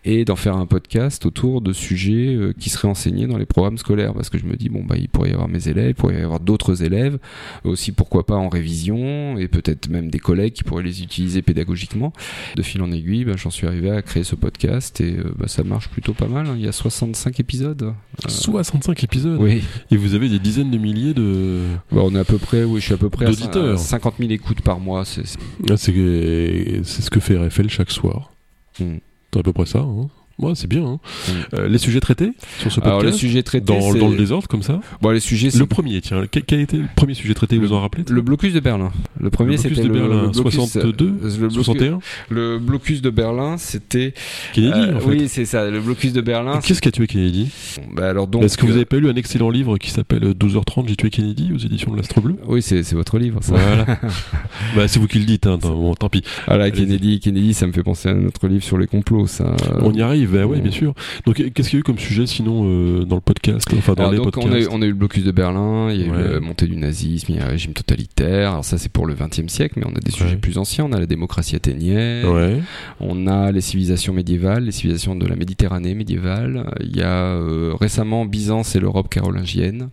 et d'en faire un podcast autour de sujets euh, qui seraient enseignés dans les programmes scolaires parce que je me dis bon bah il pourrait y avoir mes élèves, il pourrait y avoir d'autres élèves aussi pourquoi pas en révision et peut-être même des collègues qui pourraient les utiliser pédagogiquement. De fil en aiguille, bah, j'en suis arrivé à créer ce podcast et euh, bah, ça marche plutôt pas mal. Hein. Il y a 65 épisodes. 65 euh, épisodes. Oui. Et vous avez des dizaines de milliers de. Bah, on est à peu près, oui, je suis à peu près à 50 000 écoutes par mois. C'est ah, ce que fait RFL chaque soir. Hmm. C'est à peu près ça. Hein. Ouais, c'est bien. Hein. Mm. Euh, les sujets traités sur ce podcast Alors, les sujets traités. Dans, dans, le désordre, comme ça bon, les sujets, Le premier, tiens. Quel, quel, était le premier sujet traité, vous vous en rappelez Le blocus de Berlin. Le premier, c'était le, Berlin, le blocus, 62 euh, le 61 Le blocus de Berlin, c'était. Kennedy, euh, en fait. Oui, c'est ça. Le blocus de Berlin. Qu'est-ce qui a tué Kennedy bah, alors donc. Est-ce que vous avez pas lu un excellent livre qui s'appelle 12h30, J'ai tué Kennedy aux éditions de l'Astre Bleu Oui, c'est votre livre. Ça. Voilà. bah, c'est vous qui le dites, hein, bon, tant pis. Voilà, Kennedy, Kennedy, ça me fait penser à notre livre sur les complots, ça. On y arrive, bah, oui, bien sûr. Donc, qu'est-ce qu'il y a eu comme sujet sinon euh, dans le podcast Enfin, dans les donc podcasts on a, eu, on a, eu, le blocus de Berlin, il y a eu la montée du nazisme, il y a un régime totalitaire. Alors, ça, c'est pour le XXe siècle, mais on a des sujets plus anciens. On a la démocratie athénienne, on a les civilisations médiévales, les civilisations de la Méditerranée médiévale. Il y a euh, récemment Byzance et l'Europe carolingienne.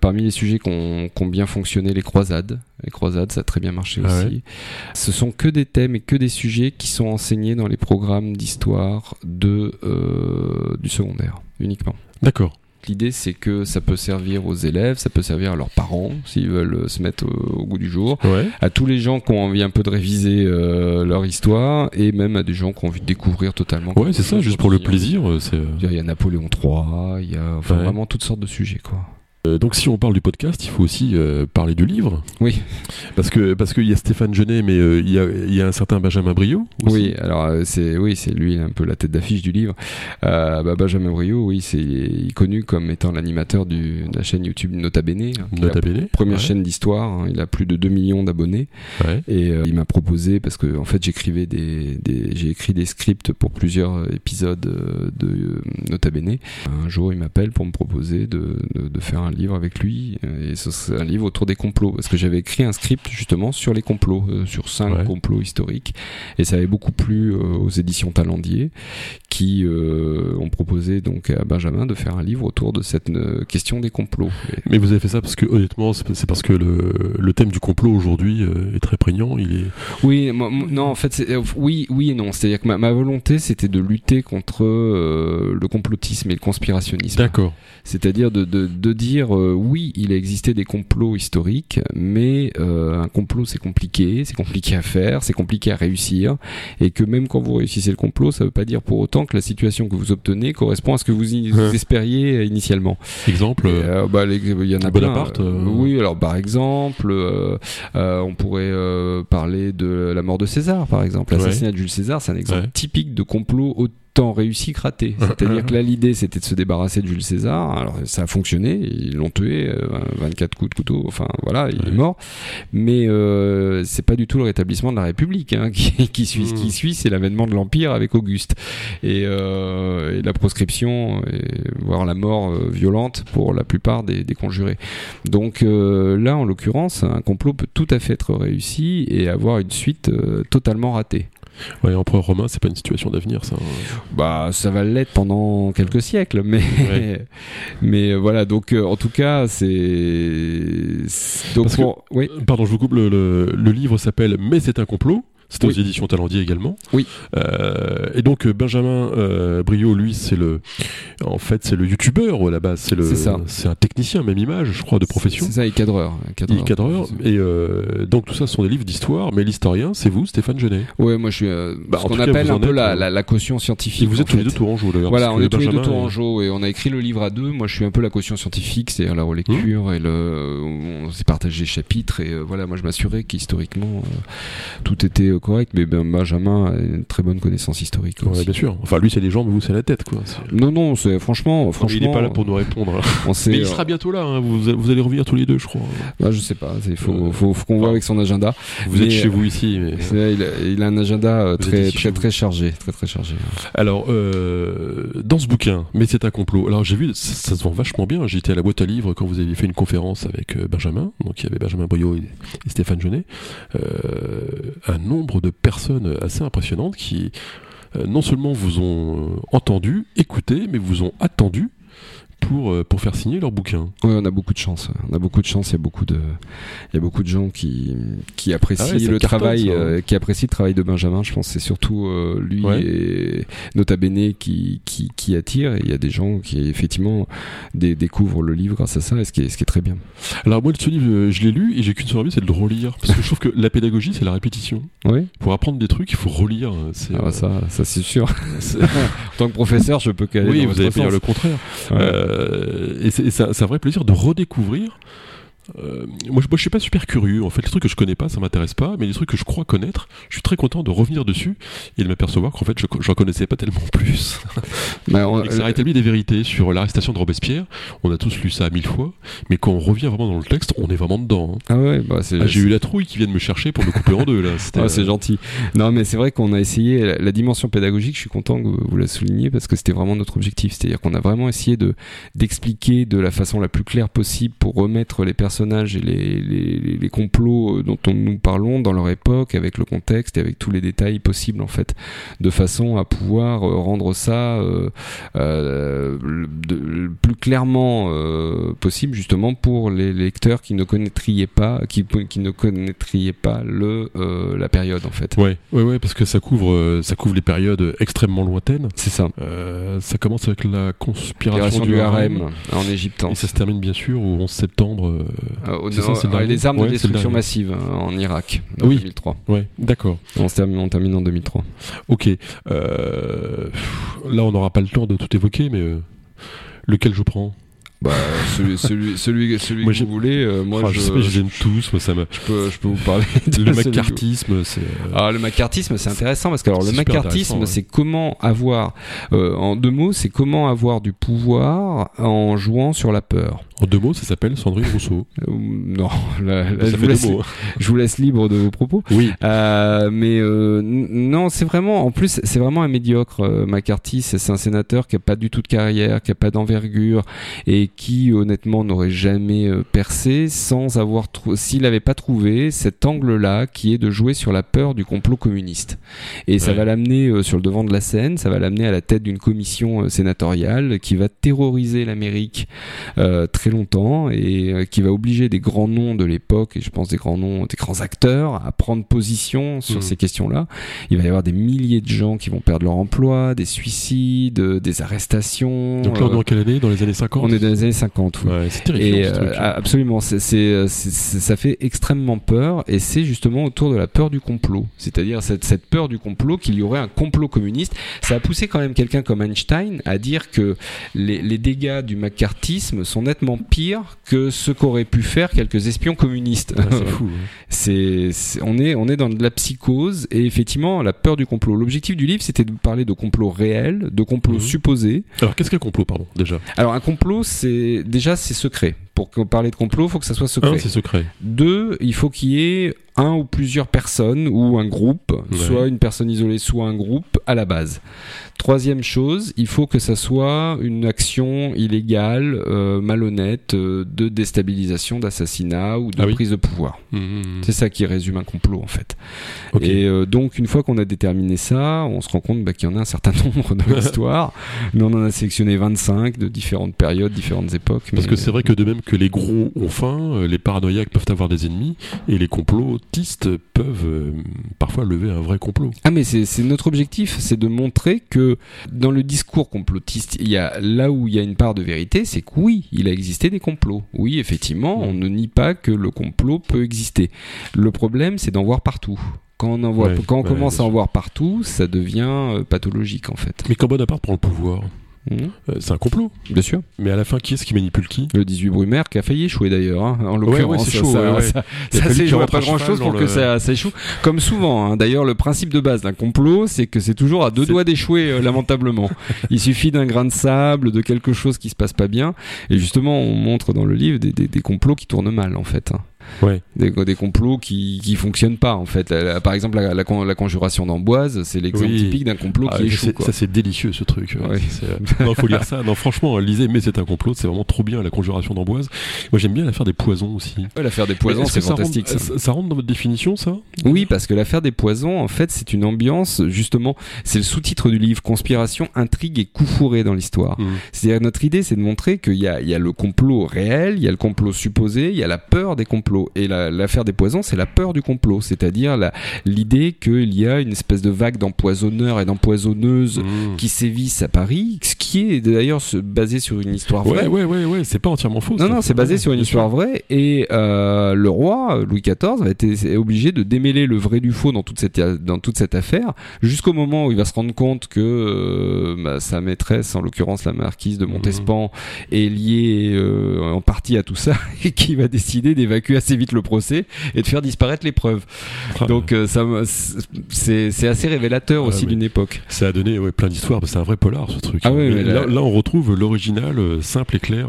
Parmi les sujets qui ont, qui ont bien fonctionné, les croisades. Les croisades, ça a très bien marché ah aussi. Ce sont que des thèmes et que des sujets qui sont enseignés dans les programmes d'histoire de euh, du secondaire uniquement. D'accord. L'idée, c'est que ça peut servir aux élèves, ça peut servir à leurs parents s'ils veulent se mettre au, goût du jour, à tous les gens qui ont envie un peu de réviser euh, leur histoire et même à des gens qui ont envie de découvrir totalement. Ouais, c'est ça, juste pour le plaisir. Euh, il y a Napoléon III, il y a vraiment toutes sortes de sujets, quoi. Euh, donc si on parle du podcast, il faut aussi euh, parler du livre. Oui. Parce que parce qu'il y a Stéphane Genet, mais euh, il, y a, il, y a, un certain Benjamin Brio. Oui, alors c'est oui, c'est lui un peu la tête d'affiche du livre. Bah, Benjamin Brio, oui, c'est connu comme étant l'animateur de la chaîne YouTube Nota Bene. Nota Bene. Première chaîne d'histoire. Hein, il a plus de 2 millions d'abonnés. Ouais. Et il m'a proposé parce que en fait j'écrivais des, des j'ai écrit des scripts pour plusieurs épisodes de Nota Bene. Un jour, il m'appelle pour me proposer de, de, de faire un livre avec lui, et c'est un livre autour des complots, parce que j'avais écrit un script justement sur les complots, euh, sur cinq complots historiques, et ça avait beaucoup plu euh, aux éditions Talendier, qui euh, ont proposé donc à Benjamin de faire un livre autour de cette question des complots. Mais vous avez fait ça parce que honnêtement, c'est parce que le, le, thème du complot aujourd'hui est très prégnant. Il est. Oui, non, en fait, oui, oui et non. C'est-à-dire que ma, ma volonté, c'était de lutter contre le complotisme et le conspirationnisme. D'accord. C'est-à-dire de, de, de dire euh, oui, il a existé des complots historiques, mais euh, un complot c'est compliqué, c'est compliqué à faire, c'est compliqué à réussir, et que même quand vous réussissez le complot, ça ne veut pas dire pour autant que la situation que vous obtenez correspond à ce que vous, espériez initialement. Exemple euh, bah, Il y en a Bonaparte. Oui, alors par exemple, on pourrait parler de la mort de César, par exemple. L'assassinat de Jules César, c'est un exemple typique de complot réussi que raté. C'est-à-dire que là, l'idée, c'était de se débarrasser de Jules César. Alors, ça a fonctionné. Ils l'ont tué, 24 euh, coups de couteau. Enfin, voilà, il est mort. Mais euh, c'est pas du tout le rétablissement de la République hein, qui, qui, suit. Ce qui hmm. suit, c'est l'avènement de l'Empire avec Auguste. Et, euh, et la proscription, et, voire la mort violente pour la plupart des, des conjurés. Donc là, en l'occurrence, un complot peut tout à fait être réussi et avoir une suite totalement ratée. Ouais, empereur romain, c'est pas une situation d'avenir, ça. Bah, ça va l'être pendant quelques siècles, mais mais euh, voilà. Donc, euh, en tout cas, c'est donc oui. Pardon, je vous coupe. Le, le livre s'appelle Mais c'est un complot. C'était aux éditions Talendier également. Oui. Euh, et donc Benjamin euh, Brio, lui, c'est le, en fait, c'est le youtubeur à la base. C'est le, c'est un technicien, même image, je crois, de profession. C'est ça, il cadreur. cadreur. Il cadreur. Et euh, donc tout ça, ce sont des livres d'histoire, mais l'historien, c'est vous, Stéphane Genet. Ouais, moi je suis euh, bah, ce qu'on appelle un peu la, la, la, caution scientifique. Et vous êtes tous les deux Tourangeau d'ailleurs. Voilà, on est tous les deux Tourangeau et on a écrit le livre à deux. Moi, je suis un peu la caution scientifique, c'est-à-dire la relecture mmh. et le, on s'est partagé chapitres et voilà, moi je m'assurais qu'historiquement tout était correct, mais ben, Benjamin a une très bonne connaissance historique. Ouais, bien sûr. Enfin, lui, c'est les jambes, vous, c'est la tête, quoi. Non, non, c'est franchement, franchement. il n'est pas là pour nous répondre. Mais il sera bientôt là. Hein. Vous, vous, allez revenir tous les deux, je crois. Bah, je sais pas. Il faut, faut, faut qu'on voit avec son agenda. Vous êtes chez vous ici. Mais... Il, a, il, a, un agenda très, très, très chargé, très, très chargé. Alors, euh, dans ce bouquin, mais c'est un complot. Alors, j'ai vu, ça, se vend vachement bien. J'étais à la boîte à livres quand vous aviez fait une conférence avec euh, Benjamin. Donc, il y avait Benjamin Boyot et, Stéphane. Euh, un nombre de personnes assez impressionnantes qui euh, non seulement vous ont entendu, écouté, mais vous ont attendu pour, euh, pour faire signer leur bouquin. Oui, on a beaucoup de chance. On a beaucoup de chance. Il y a beaucoup de, il y a beaucoup de gens qui, qui apprécient ah le travail, hein. euh, qui apprécient le travail de Benjamin. Je pense que c'est surtout euh, lui et Nota Bene qui, qui, qui attire. Et il y a des gens qui effectivement découvrent le livre grâce à ça, et ce qui est, ce qui est très bien. Alors moi, ce livre, je l'ai lu et j'ai qu'une seule envie, c'est de le relire, parce que je trouve que la pédagogie, c'est la répétition. Oui. Pour apprendre des trucs, il faut relire. Ah, ça, ça c'est sûr. en tant que professeur, je peux qu'aller. Oui, vous allez faire le contraire. Euh, et c'est un vrai plaisir de redécouvrir euh, moi, je, moi, je suis pas super curieux. En fait, les trucs que je connais pas, ça m'intéresse pas. Mais les trucs que je crois connaître, je suis très content de revenir dessus et de m'apercevoir qu'en fait, je j'en connaissais pas tellement plus. Bah, et ça rétablit des vérités sur l'arrestation de Robespierre. On a tous lu ça mille fois, mais quand on revient vraiment dans le texte, on est vraiment dedans. Hein. Ah ouais, bah ah, j'ai eu la trouille qui vient de me chercher pour me couper en deux là. Ah, c'est gentil. Non, mais c'est vrai qu'on a essayé la, dimension pédagogique. Je suis content que vous la souligniez parce que c'était vraiment notre objectif. C'est-à-dire qu'on a vraiment essayé de d'expliquer de la façon la plus claire possible pour remettre les personnages et les les, complots euh, dont nous parlons dans leur époque, avec le contexte et avec tous les détails possibles en fait, de façon à pouvoir euh, rendre ça euh, le, plus clairement possible justement pour les lecteurs qui ne connaîtriez pas, qui, qui ne connaîtriez pas le la période en fait. Ouais, ouais, ouais, parce que ça couvre ça couvre les périodes extrêmement lointaines. C'est ça. ça commence avec la conspiration du, harem, en Égypte. Et ça se termine bien sûr au 11 septembre. Au les armes de destruction massive hein, en Irak en oui. 2003. Ouais, d'accord. On, on, termine en 2003. Ok. Euh, là, on n'aura pas le temps de tout évoquer, mais euh, lequel je prends? Bah, celui, celui, celui, celui que vous voulez. Euh, moi, je, sais pas, je les aime tous. Moi, ça me... je, peux, je peux vous parler. De le macartisme, c'est. Ah, le macartisme, c'est intéressant parce que alors le macartisme, c'est comment avoir, en deux mots, c'est comment avoir du pouvoir en jouant sur la peur. En deux mots, ça s'appelle Sandrine Rousseau. Euh, non, je, vous laisse, je, vous laisse, libre de vos propos. Oui. Euh, mais euh, non, c'est vraiment, en plus, c'est vraiment un médiocre. McCarthy, c'est un sénateur qui a pas du tout de carrière, qui a pas d'envergure et qui, honnêtement, n'aurait jamais percé sans avoir, s'il n'avait pas trouvé cet angle-là, qui est de jouer sur la peur du complot communiste. Et ça va l'amener sur le devant de la scène, ça va l'amener à la tête d'une commission sénatoriale qui va terroriser l'Amérique très longtemps et euh, qui va obliger des grands noms de l'époque, et je pense des grands noms, des grands acteurs, à prendre position sur mmh. ces questions-là. Il va y avoir des milliers de gens qui vont perdre leur emploi, des suicides, des arrestations. Donc là, on est dans quelle année? Dans les années 50 On est dans les années 50, oui. Ouais, c'est terrifiant. Et, euh, absolument, c'est, ça fait extrêmement peur, et c'est justement autour de la peur du complot. C'est-à-dire cette, cette peur du complot, qu'il y aurait un complot communiste. Ça a poussé quand même quelqu'un comme Einstein à dire que les, les dégâts du macartisme sont nettement pire que ce qu'auraient pu faire quelques espions communistes. Ah, c'est fou. Hein. c'est, on est on est dans de la psychose et effectivement la peur du complot. L'objectif du livre c'était de parler de complot réel, de complot mhm. supposé. Alors qu'est-ce qu'un complot pardon déjà? Alors un complot c'est déjà c'est secret. Pour parler de complot, il faut que ça soit secret. Un, c'est secret. Deux, il faut qu'il y ait un ou plusieurs personnes ou un groupe, soit une personne isolée, soit un groupe à la base. Troisième chose, il faut que ça soit une action illégale, euh, malhonnête, euh, de déstabilisation, d'assassinat ou de ah prise de pouvoir. Mmh, mmh, mmh. C'est ça qui résume un complot en fait. Et euh, donc une fois qu'on a déterminé ça, on se rend compte bah, qu'il y en a un certain nombre dans l'histoire. mais on en a sélectionné 25 de différentes périodes, différentes époques. Parce que c'est vrai que de même que les gros ont faim, les paranoïaques peuvent avoir des ennemis et les complotistes peuvent parfois lever un vrai complot. Ah mais c'est notre objectif, c'est de montrer que dans le discours complotiste, il y a là où il y a une part de vérité, c'est que oui, il a existé des complots. Oui, effectivement, on ne nie pas que le complot peut exister. Le problème, c'est d'en voir partout. Quand on, en quand on commence à en voir partout, ça devient euh, pathologique en fait. Mais quand Bonaparte prend le pouvoir, Euh, c'est un complot. Bien sûr. Mais à la fin, qui est-ce qui manipule qui? Le 18 Brumaire qui a failli échouer d'ailleurs, hein, en ouais, l'occurrence. c'est chaud, ça, ouais, ouais. ça- a ça joué pas à grand cheval chose pour que ça, ça échoue. Comme souvent, hein. d'ailleurs, le principe de base d'un complot, c'est que c'est toujours à deux doigts d'échouer, euh, lamentablement. Il suffit d'un grain de sable, de quelque chose qui se passe pas bien. Et justement, on montre dans le livre des, des- des complots qui tournent mal, en fait. hein. Ouais. Des, des complots qui, qui fonctionnent pas, en fait. La- par exemple, la, la con- la conjuration d'Amboise, c'est l'exemple Oui. typique d'un complot Ah, qui ça, échoue. quoi. ça, c'est délicieux ce truc. Ouais, c'est- euh, faut lire ça. Non, franchement, lisez, mais c'est un complot. C'est vraiment trop bien la conjuration d'Amboise. Moi, j'aime bien l'affaire des poisons aussi. L'affaire des poisons, c'est ça fantastique. rentre- ça. ça. rentre dans votre définition, ça? Oui, parce que l'affaire des poisons, en fait, c'est une ambiance, justement, c'est le sous-titre du livre, conspiration, intrigue et coup fourré dans l'histoire. Mm. C'est-à-dire, notre idée, c'est de montrer qu'il y il y a le complot réel, il y a le complot supposé, il y a la peur des complots. Et la- l'affaire des poisons, c'est la peur du complot, c'est-à-dire l'idée qu'il y a une espèce de vague d'empoisonneurs et d'empoisonneuses Mm. qui sévissent à Paris, ce qui est d'ailleurs basé sur une histoire vraie. Ouais, ouais, ouais, ouais, c'est pas entièrement faux. Non, non, c'est basé sur une histoire vraie et euh, le roi Louis XIV a été obligé de démêler le vrai du faux dans toute cette dans toute cette affaire jusqu'au moment où il va se rendre compte que euh, bah, sa maîtresse, en l'occurrence la marquise de Montespan, est liée euh, en partie à tout ça et qui va décider d'évacuer assez vite le procès et de faire disparaître les preuves. Ah, Donc euh, ça c'est assez révélateur Ah, aussi d'une époque. Ça a donné ouais, plein d'histoires, c'est un vrai polar ce truc. Ah là, là- là, on retrouve l'original euh, simple et clair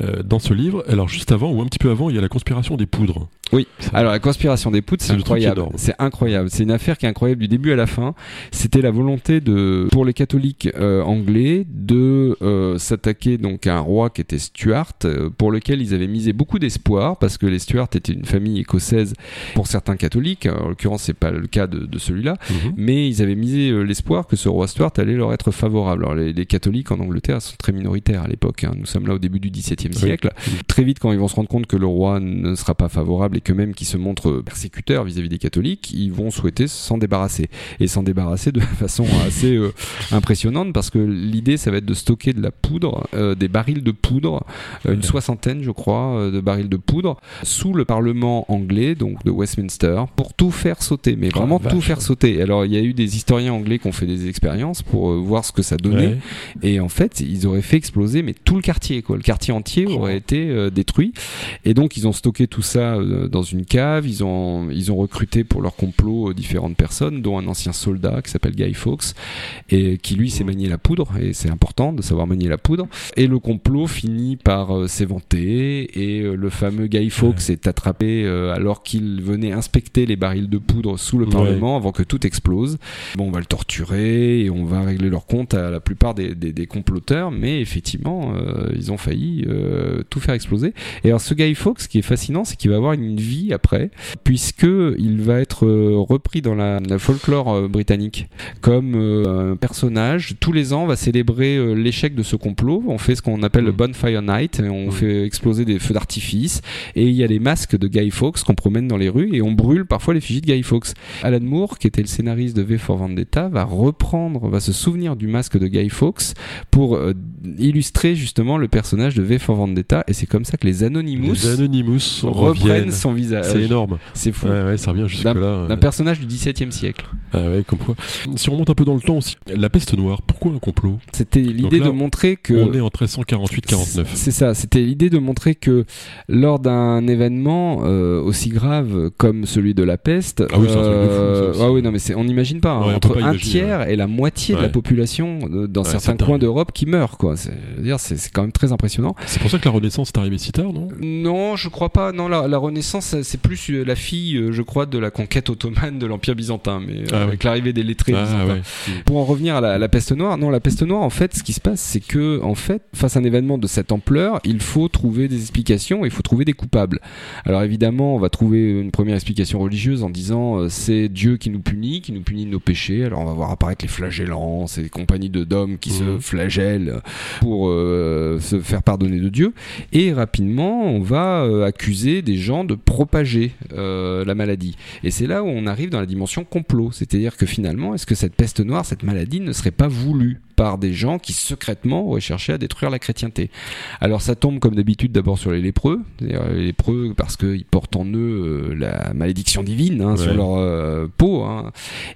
euh, dans ce livre. Alors juste avant ou un petit peu avant, il y a la conspiration des poudres. Oui. Alors la conspiration des poutres, c'est incroyable. C'est incroyable. C'est une affaire qui est incroyable du début à la fin. C'était la volonté de, pour les catholiques euh, anglais, de euh, s'attaquer donc à un roi qui était Stuart, euh, pour lequel ils avaient misé beaucoup d'espoir parce que les Stuart étaient une famille écossaise pour certains catholiques. En l'occurrence, c'est pas le cas de, de celui-là. Mhm. Mais ils avaient misé euh, l'espoir que ce roi Stuart allait leur être favorable. Alors les, les catholiques en Angleterre sont très minoritaires à l'époque. hein. Nous sommes là au début du XVIIe siècle. Très vite, quand ils vont se rendre compte que le roi ne sera pas favorable et que même qu'il se montre persécuteur vis-à-vis des catholiques, ils vont souhaiter s'en débarrasser. Et s'en débarrasser de façon assez euh, impressionnante parce que l'idée, ça va être de stocker de la poudre, euh, des barils de poudre, euh, une soixantaine, je crois, de barils de poudre sous le Parlement anglais, donc de Westminster, pour tout faire sauter, mais Oh, vraiment tout faire sauter. Alors, il y a eu des historiens anglais qui ont fait des expériences pour voir ce que ça donnait. Ouais. Et en fait, ils auraient fait exploser mais tout le quartier, quoi. Le quartier entier Oh. aurait été détruit. Et donc, ils ont stocké tout ça dans une cave. Ils ont, ils ont recruté pour leur complot euh, différentes personnes, dont un ancien soldat qui s'appelle Guy Fawkes, et qui lui sait manier la poudre. Et c'est important de savoir manier la poudre. Et le complot finit par euh, s'éventer. Et euh, le fameux Guy Fawkes est attrapé alors qu'il venait inspecter les barils de poudre sous le Ouais. Parlement avant que tout explose. Bon, on va le torturer et on va régler leur compte à la plupart des, des- des comploteurs, mais effectivement, euh, ils ont failli euh, tout faire exploser. Et alors, ce Guy Fawkes, ce qui est fascinant, c'est qu'il va avoir une vie après, puisque il va être euh, repris dans la, la folklore euh, britannique comme euh, un personnage. Tous les ans, on va célébrer l'échec de ce complot. On fait ce qu'on appelle le Mm. Bonfire Night, et on Mm. fait exploser des feux d'artifice, et il y a les masques de Guy Fawkes qu'on promène dans les rues, et on brûle parfois l'effigie de Guy Fawkes. Alan Moore, qui était le scénariste de V for Vendetta, va reprendre, va se souvenir du masque de Guy Fawkes pour illustrer justement le personnage de V for Vendetta, et c'est comme ça que les Anonymous, Les Anonymous reprennent reviennent. Son visage. C'est énorme. C'est fou. Ouais, ouais, ça revient jusque là. D'un personnage du XVIIe siècle. Ah ouais, comme quoi. Si on remonte un peu dans le temps aussi, la peste noire, pourquoi un complot? C'était l'idée là, de montrer que On est en 1348-49. C'est ça, c'était l'idée de montrer que lors d'un événement euh, aussi grave comme celui de la peste, Ah oui, c'est un truc de fou, ça aussi. ah oui, non mais c'est, on n'imagine pas, hein, Ouais, entre pas un imaginer, tiers et la moitié de la population euh, dans certains coins d'Europe qui meurt, quoi. C'est, c'est quand même très impressionnant. C'est pour ça que la Renaissance est arrivée si tard, non? Non, je crois pas. Non, la, la Renaissance, c'est plus euh, la fille, euh, je crois, de la conquête ottomane de l'Empire byzantin, mais euh, Ah oui. avec l'arrivée des lettrés Ah ouais. Pour en revenir à la, à la peste noire, non, la peste noire, en fait, ce qui se passe, c'est que, en fait, face à un événement de cette ampleur, il faut trouver des explications, il faut trouver des coupables. Alors évidemment, on va trouver une première explication religieuse en disant euh, c'est Dieu qui nous punit, qui nous punit de nos péchés. Alors on va voir apparaître les flagellants, ces compagnies de d'hommes qui se Mhm. flagellent pour euh, se faire pardonner de Dieu. Et rapidement, on va euh, accuser des gens de propager euh, la maladie. Et c'est là où on arrive dans la dimension complot, c'est-à-dire que finalement, est-ce que cette peste noire, cette maladie ne serait pas voulue? Par des gens qui secrètement auraient cherché à détruire la chrétienté. Alors ça tombe comme d'habitude d'abord sur les lépreux, les lépreux parce qu'ils portent en eux la malédiction divine hein, sur leur peau, hein.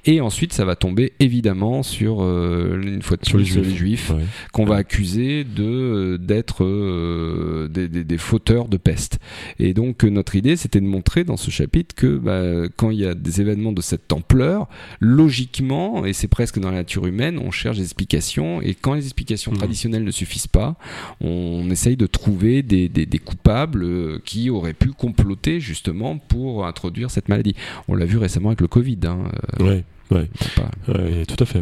et ensuite ça va tomber évidemment sur une fois de sur les juifs, qu'on va accuser de d'être des, des, des, fauteurs de peste. Et donc notre idée c'était de montrer dans ce chapitre que bah, quand il y a des événements de cette ampleur, logiquement, et c'est presque dans la nature humaine, on cherche des explications, et quand les explications mmh. traditionnelles ne suffisent pas, on essaye de trouver des, des, coupables euh, qui auraient pu comploter justement pour introduire cette maladie. On l'a vu récemment avec le Covid. Hein, euh, Ouais, tout à fait.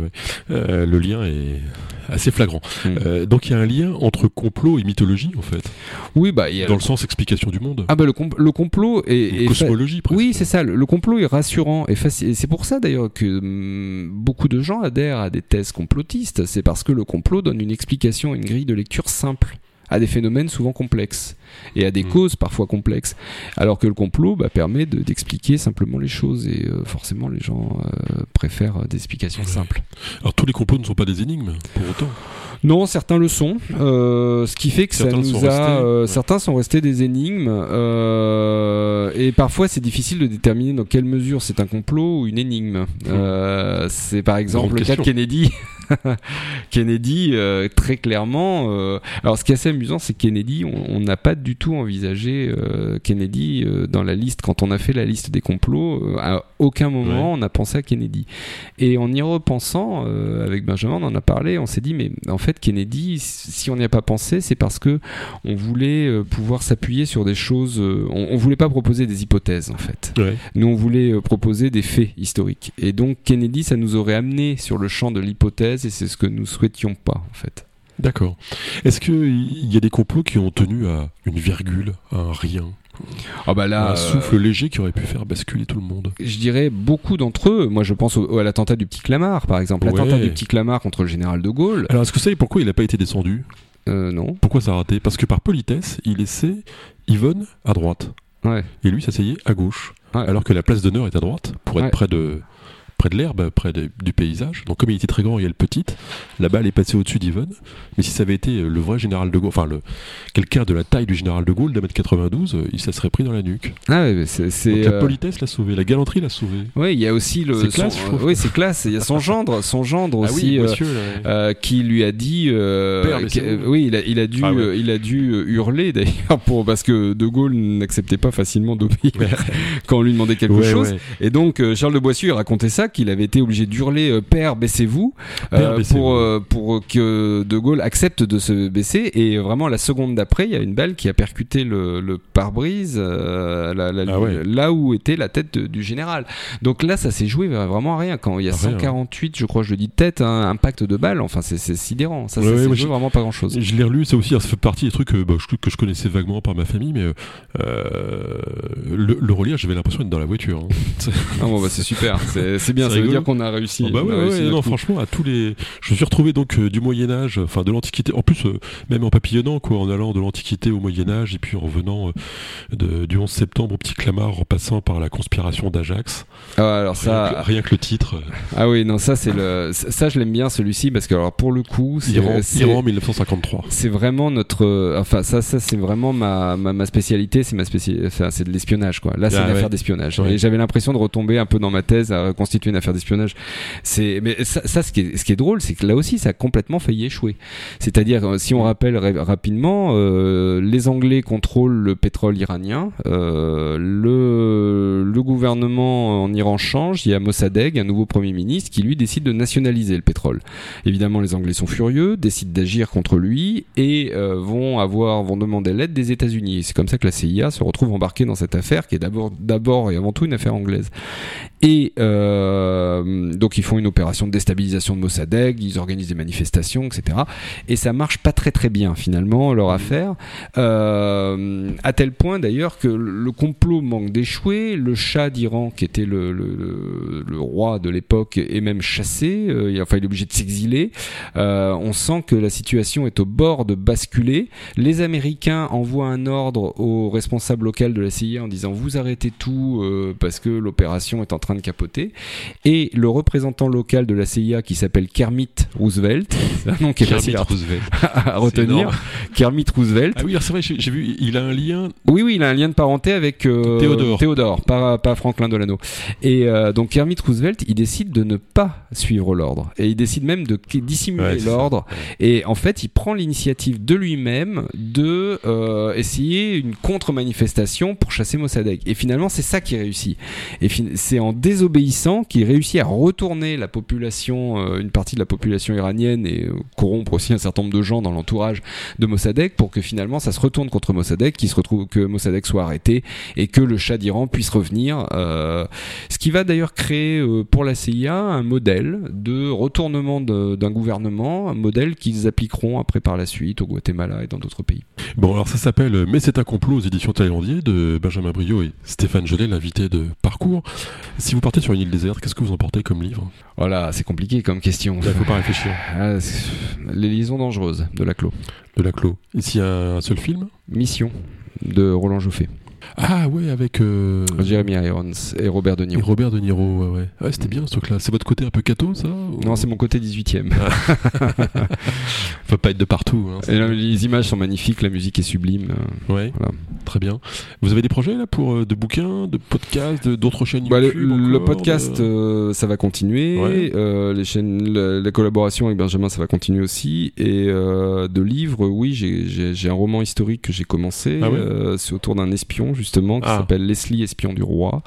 Euh, le lien est assez flagrant. Mm. Euh, donc il y a un lien entre complot et mythologie en fait. Oui, bah dans le, sens explication du monde. Ah bah le, le complot est, cosmologie. Presque. Oui, c'est ça. Le, complot est rassurant et facile. c'est pour ça d'ailleurs que hum, beaucoup de gens adhèrent à des thèses complotistes. C'est parce que le complot donne une explication, une grille de lecture simple à des phénomènes souvent complexes et à des mm. causes parfois complexes. Alors que le complot bah, permet d'expliquer simplement les choses et euh, forcément les gens euh, préfèrent des explications simples. Alors tous les complots ne sont pas des énigmes pour autant non, certains le sont. Euh, ce qui fait que certains ça nous a. Certains sont restés des énigmes. et parfois, c'est difficile de déterminer dans quelle mesure c'est un complot ou une énigme. Mm. c'est par exemple le cas de Kennedy. Kennedy, euh, très clairement. Euh, alors, ce qui est assez amusant, c'est Kennedy, on n'a pas du tout envisagé euh, Kennedy dans la liste. Quand on a fait la liste des complots, à aucun moment on a pensé à Kennedy. Et en y repensant, avec Benjamin, on en a parlé, on s'est dit, mais en fait, Kennedy, si on n'y a pas pensé, c'est parce que on voulait pouvoir s'appuyer sur des choses. on, on, voulait pas proposer des hypothèses, en fait. Nous, on voulait proposer des faits historiques. Et donc, Kennedy, ça nous aurait amené sur le champ de l'hypothèse et c'est ce que nous souhaitions pas en fait. D'accord. Est-ce qu'il y a des complots qui ont tenu à une virgule, à un rien? Ah bah là, un souffle léger qui aurait pu faire basculer tout le monde? Je dirais beaucoup d'entre eux. Moi, je pense à l'attentat du petit Clamart, par exemple. L'attentat du petit Clamart contre le général de Gaulle. Alors, est-ce que vous savez pourquoi il n'a pas été descendu? Euh, Non. Pourquoi ça a raté? Parce que par politesse, il laissait Yvonne à droite. Ouais. Et lui s'asseyait à gauche. Alors que la place d'honneur est à droite, pour être près de près de l'herbe, près du paysage. Donc comme il était très grand et elle petite, la balle est passée au-dessus d'Yvonne. Mais si ça avait été le vrai général de Gaulle, enfin quelqu'un de la taille du général de Gaulle d'un mètre 92, il se serait pris dans la nuque. Ah ouais, c'est, Donc la euh, politesse l'a sauvé, la galanterie l'a sauvé. Oui, il y a aussi le. C'est classe, Oui, c'est classe. Il y a son gendre, son gendre ah aussi, euh, euh, qui lui a dit. oui, il a, il a dû, ah il a dû hurler d'ailleurs pour parce que de Gaulle n'acceptait pas facilement d'obéir quand on lui demandait quelque chose. Et donc Charles de Boissieu racontait ça qu'il avait été obligé d'hurler euh, Père, baissez-vous euh, pour, euh, pour que De Gaulle accepte de se baisser. Et vraiment, la seconde d'après, il y a une balle qui a percuté le, le pare-brise ah là où était la tête du général. Donc là, ça s'est joué vraiment à rien. Quand il y a 148, je crois, je le dis de tête, un hein, impact de balle, enfin, c'est sidérant. Ça, ça s'est joué vraiment pas grand-chose. Je l'ai relu, ça aussi, ça fait partie des trucs bah, que je connaissais vaguement par ma famille, mais le, le relire, j'avais l'impression d'être dans la voiture. Hein. ah bon, bah, c'est super, c'est bien, ça veut dire qu'on a réussi. Oh, bah non, franchement, à tous les. Je me suis retrouvé donc euh, du Moyen Âge, enfin de l'Antiquité. En plus, euh, même en papillonnant, quoi, en allant de l'Antiquité au Moyen Âge et puis en revenant euh, de, du 11 septembre au Petit Clamart, en passant par la conspiration d'Ajax. Ah, alors ça. Rien que, rien que, le titre. Ah oui, non, ça c'est le. Ça, je l'aime bien celui-ci parce que alors pour le coup, c'est. Iran, Iran 1953. C'est vraiment notre. Enfin, ça, ça c'est vraiment ma, ma, spécialité. C'est ma spécialité. Enfin, c'est de l'espionnage, quoi. Là, c'est ah une affaire d'espionnage. Et j'avais l'impression de retomber un peu dans ma thèse à reconstituer une affaire d'espionnage. Mais ça, ce, qui est, drôle, c'est que là aussi, ça a complètement failli échouer. C'est-à-dire, euh, si on rappelle rapidement, euh, les Anglais contrôlent le pétrole iranien, euh, le, le gouvernement en Iran change, il y a Mossadegh, un nouveau premier ministre, qui lui décide de nationaliser le pétrole. Évidemment, les Anglais sont furieux, décident d'agir contre lui et vont avoir, vont demander l'aide des États-Unis. C'est comme ça que la CIA se retrouve embarquée dans cette affaire, qui est d'abord, d'abord et avant tout une affaire anglaise. Et euh, donc ils font une opération de déstabilisation de Mossadegh, ils organisent des manifestations, etc. Et ça marche pas très très bien finalement leur affaire, euh, à tel point d'ailleurs que le complot manque d'échouer. Le Shah d'Iran, qui était le, le, le, roi de l'époque, est même chassé. Euh, enfin, il est obligé de s'exiler. Euh, on sent que la situation est au bord de basculer. Les Américains envoient un ordre au responsable local de la CIA en disant vous arrêtez tout euh, parce que l'opération est en train train de capoter. Et le représentant local de la CIA qui s'appelle Kermit Roosevelt, un nom qui est Kermit facile à, Roosevelt. à retenir. Kermit Roosevelt. Ah oui, c'est vrai, j'ai vu, il a un lien. Oui, oui, il a un lien de parenté avec euh, Théodore. Théodore, pas, pas Franklin Delano. Et euh, donc Kermit Roosevelt, il décide de ne pas suivre l'ordre. Et il décide même de dissimuler Ouais, l'ordre. Et en fait, il prend l'initiative de lui-même de euh, essayer une contre-manifestation pour chasser Mossadegh. Et finalement, c'est ça qui réussit. Et c'est en désobéissant qu'il réussit à retourner la population, euh, une partie de la population iranienne et euh, corrompre aussi un certain nombre de gens dans l'entourage de Mossadegh pour que finalement ça se retourne contre Mossadegh, qu'il se retrouve que Mossadegh soit arrêté et que le Shah d'Iran puisse revenir. euh, ce qui va d'ailleurs créer pour la CIA un modèle de retournement d'un gouvernement, un modèle qu'ils appliqueront après par la suite au Guatemala et dans d'autres pays. Bon, alors ça s'appelle Mais c'est un complot aux éditions Thaïlandier de Benjamin Brio et Stéphane Gelet, l'invité de Parcours. Vous partez sur une île déserte, qu'est-ce que vous emportez comme livre Voilà, c'est compliqué comme question. Il faut pas réfléchir. Ah, les liaisons dangereuses de Laclos. De la clos. Ici, il y a un seul film? Mission de Roland Joffé, Ah ouais, avec euh, Jeremy Irons et Robert De et Niro. Robert De Niro. Ouais, ouais. Ouais, c'était bien ce truc-là. C'est votre côté un peu cato, ça ou- Non, c'est mon côté 18ème. Faut pas être de partout. hein, c'est- Et là, les images sont magnifiques, la musique est sublime. euh, Ouais, Voilà. très bien. Vous avez des projets là pour euh, de bouquins, de podcasts, d'autres chaînes Bah, le, YouTube le podcast, de- euh, ça va continuer. Ouais. Les chaînes, la, la collaboration avec Benjamin, ça va continuer aussi. Et de livres, oui, j'ai- un roman historique que j'ai commencé. Ah ouais C'est autour d'un espion justement qui Ah. s'appelle Leslie, espion du roi.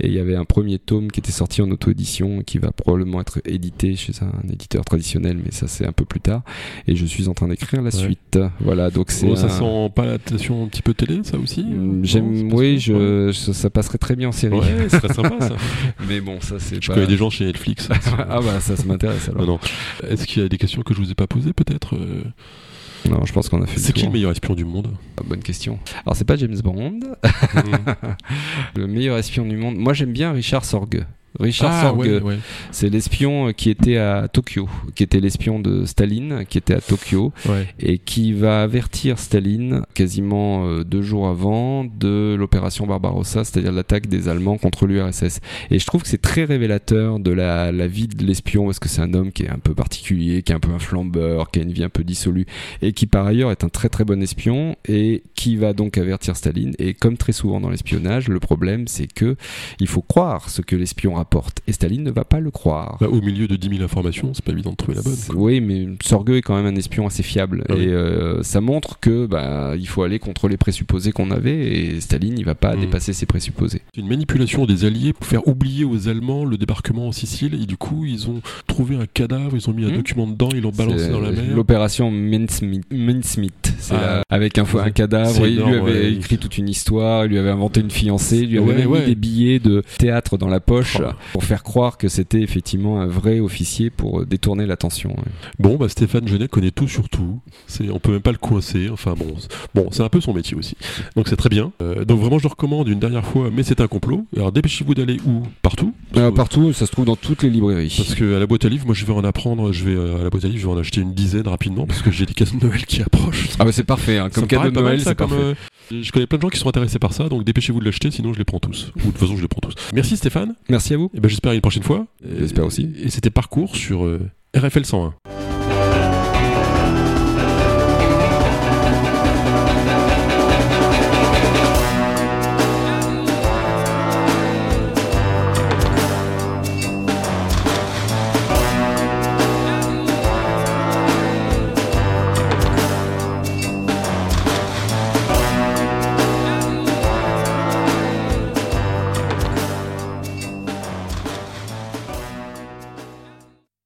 Et il y avait un premier tome qui était sorti en auto-édition et qui va probablement être édité chez un éditeur traditionnel, mais ça c'est un peu plus tard. Et je suis en train d'écrire la Ouais. suite. Voilà, donc c'est. Oh, ça un- sent pas l'adaptation un petit peu télé, ça aussi euh, c'est J'aime, oui, ça je, ça, ça passerait très bien en série. Ouais, ce serait sympa ça. Mais bon, ça c'est Je pas. connais des gens chez Netflix. ah bah ça, ça m'intéresse alors. Est-ce qu'il y a des questions que je vous ai pas posées peut-être euh, Non, je pense qu'on a fait. C'est qui le meilleur espion du monde? Ah, Bonne question. Alors c'est pas James Bond, le meilleur espion du monde. Moi j'aime bien Richard Sorge. Richard Ah Sorge, ouais, ouais. c'est l'espion qui était à Tokyo, qui était l'espion de Staline, qui était à Tokyo ouais. et qui va avertir Staline quasiment euh, deux jours avant de l'opération Barbarossa, c'est-à-dire l'attaque des Allemands contre l'URSS. Et je trouve que c'est très révélateur de la, la vie de l'espion, parce que c'est un homme qui est un peu particulier, qui est un peu un flambeur, qui a une vie un peu dissolue, et qui par ailleurs est un très très bon espion, et qui va donc avertir Staline. Et comme très souvent dans l'espionnage, le problème c'est que il faut croire ce que l'espion rapporte, et Staline ne va pas le croire. Bah, au milieu de 10 000 informations, c'est pas évident de trouver la bonne. Quoi. Oui, mais Sorgue est quand même un espion assez fiable. Ah oui. et euh, ça montre que bah, il faut aller contre les présupposés qu'on avait. Et Staline, il va pas Mm. dépasser ses présupposés. C'est une manipulation des Alliés pour faire oublier aux Allemands le débarquement en Sicile. Et du coup, ils ont trouvé un cadavre, ils ont mis un Hmm. document dedans, ils l'ont balancé dans la mer. L'opération Mincemeat. Ah. avec un, un cadavre. Il lui avait ouais. écrit toute une histoire. Il lui avait inventé une fiancée. Il lui avait Ouais, même ouais. mis des billets de théâtre dans la poche Oh. Pour faire croire que c'était effectivement un vrai officier pour euh, détourner l'attention. ouais. Bon, bah, Stéphane Genet connaît tout sur tout. C'est, on peut même pas le coincer. Enfin bon, c'est- bon, c'est un peu son métier aussi. Donc c'est très bien. Euh, donc vraiment, je le recommande une dernière fois. Mais c'est un complot. Alors dépêchez-vous d'aller où? Partout? Euh, partout, ça se trouve dans toutes les librairies. Parce que à la boîte à livres, moi je vais en apprendre, je vais à la boîte à livres, je vais en acheter une dizaine rapidement parce que j'ai des cadeaux de Noël qui approchent. Ah bah c'est parfait, hein. Comme me cadeau de Noël, c'est comme, parfait. euh, je connais plein de gens qui sont intéressés par ça, donc dépêchez-vous de l'acheter, sinon je les prends tous. Ou de toute façon, je les prends tous. Merci Stéphane. Merci à vous. Et ben j'espère une prochaine fois. J'espère aussi. Et c'était parcours sur euh, RFL 101.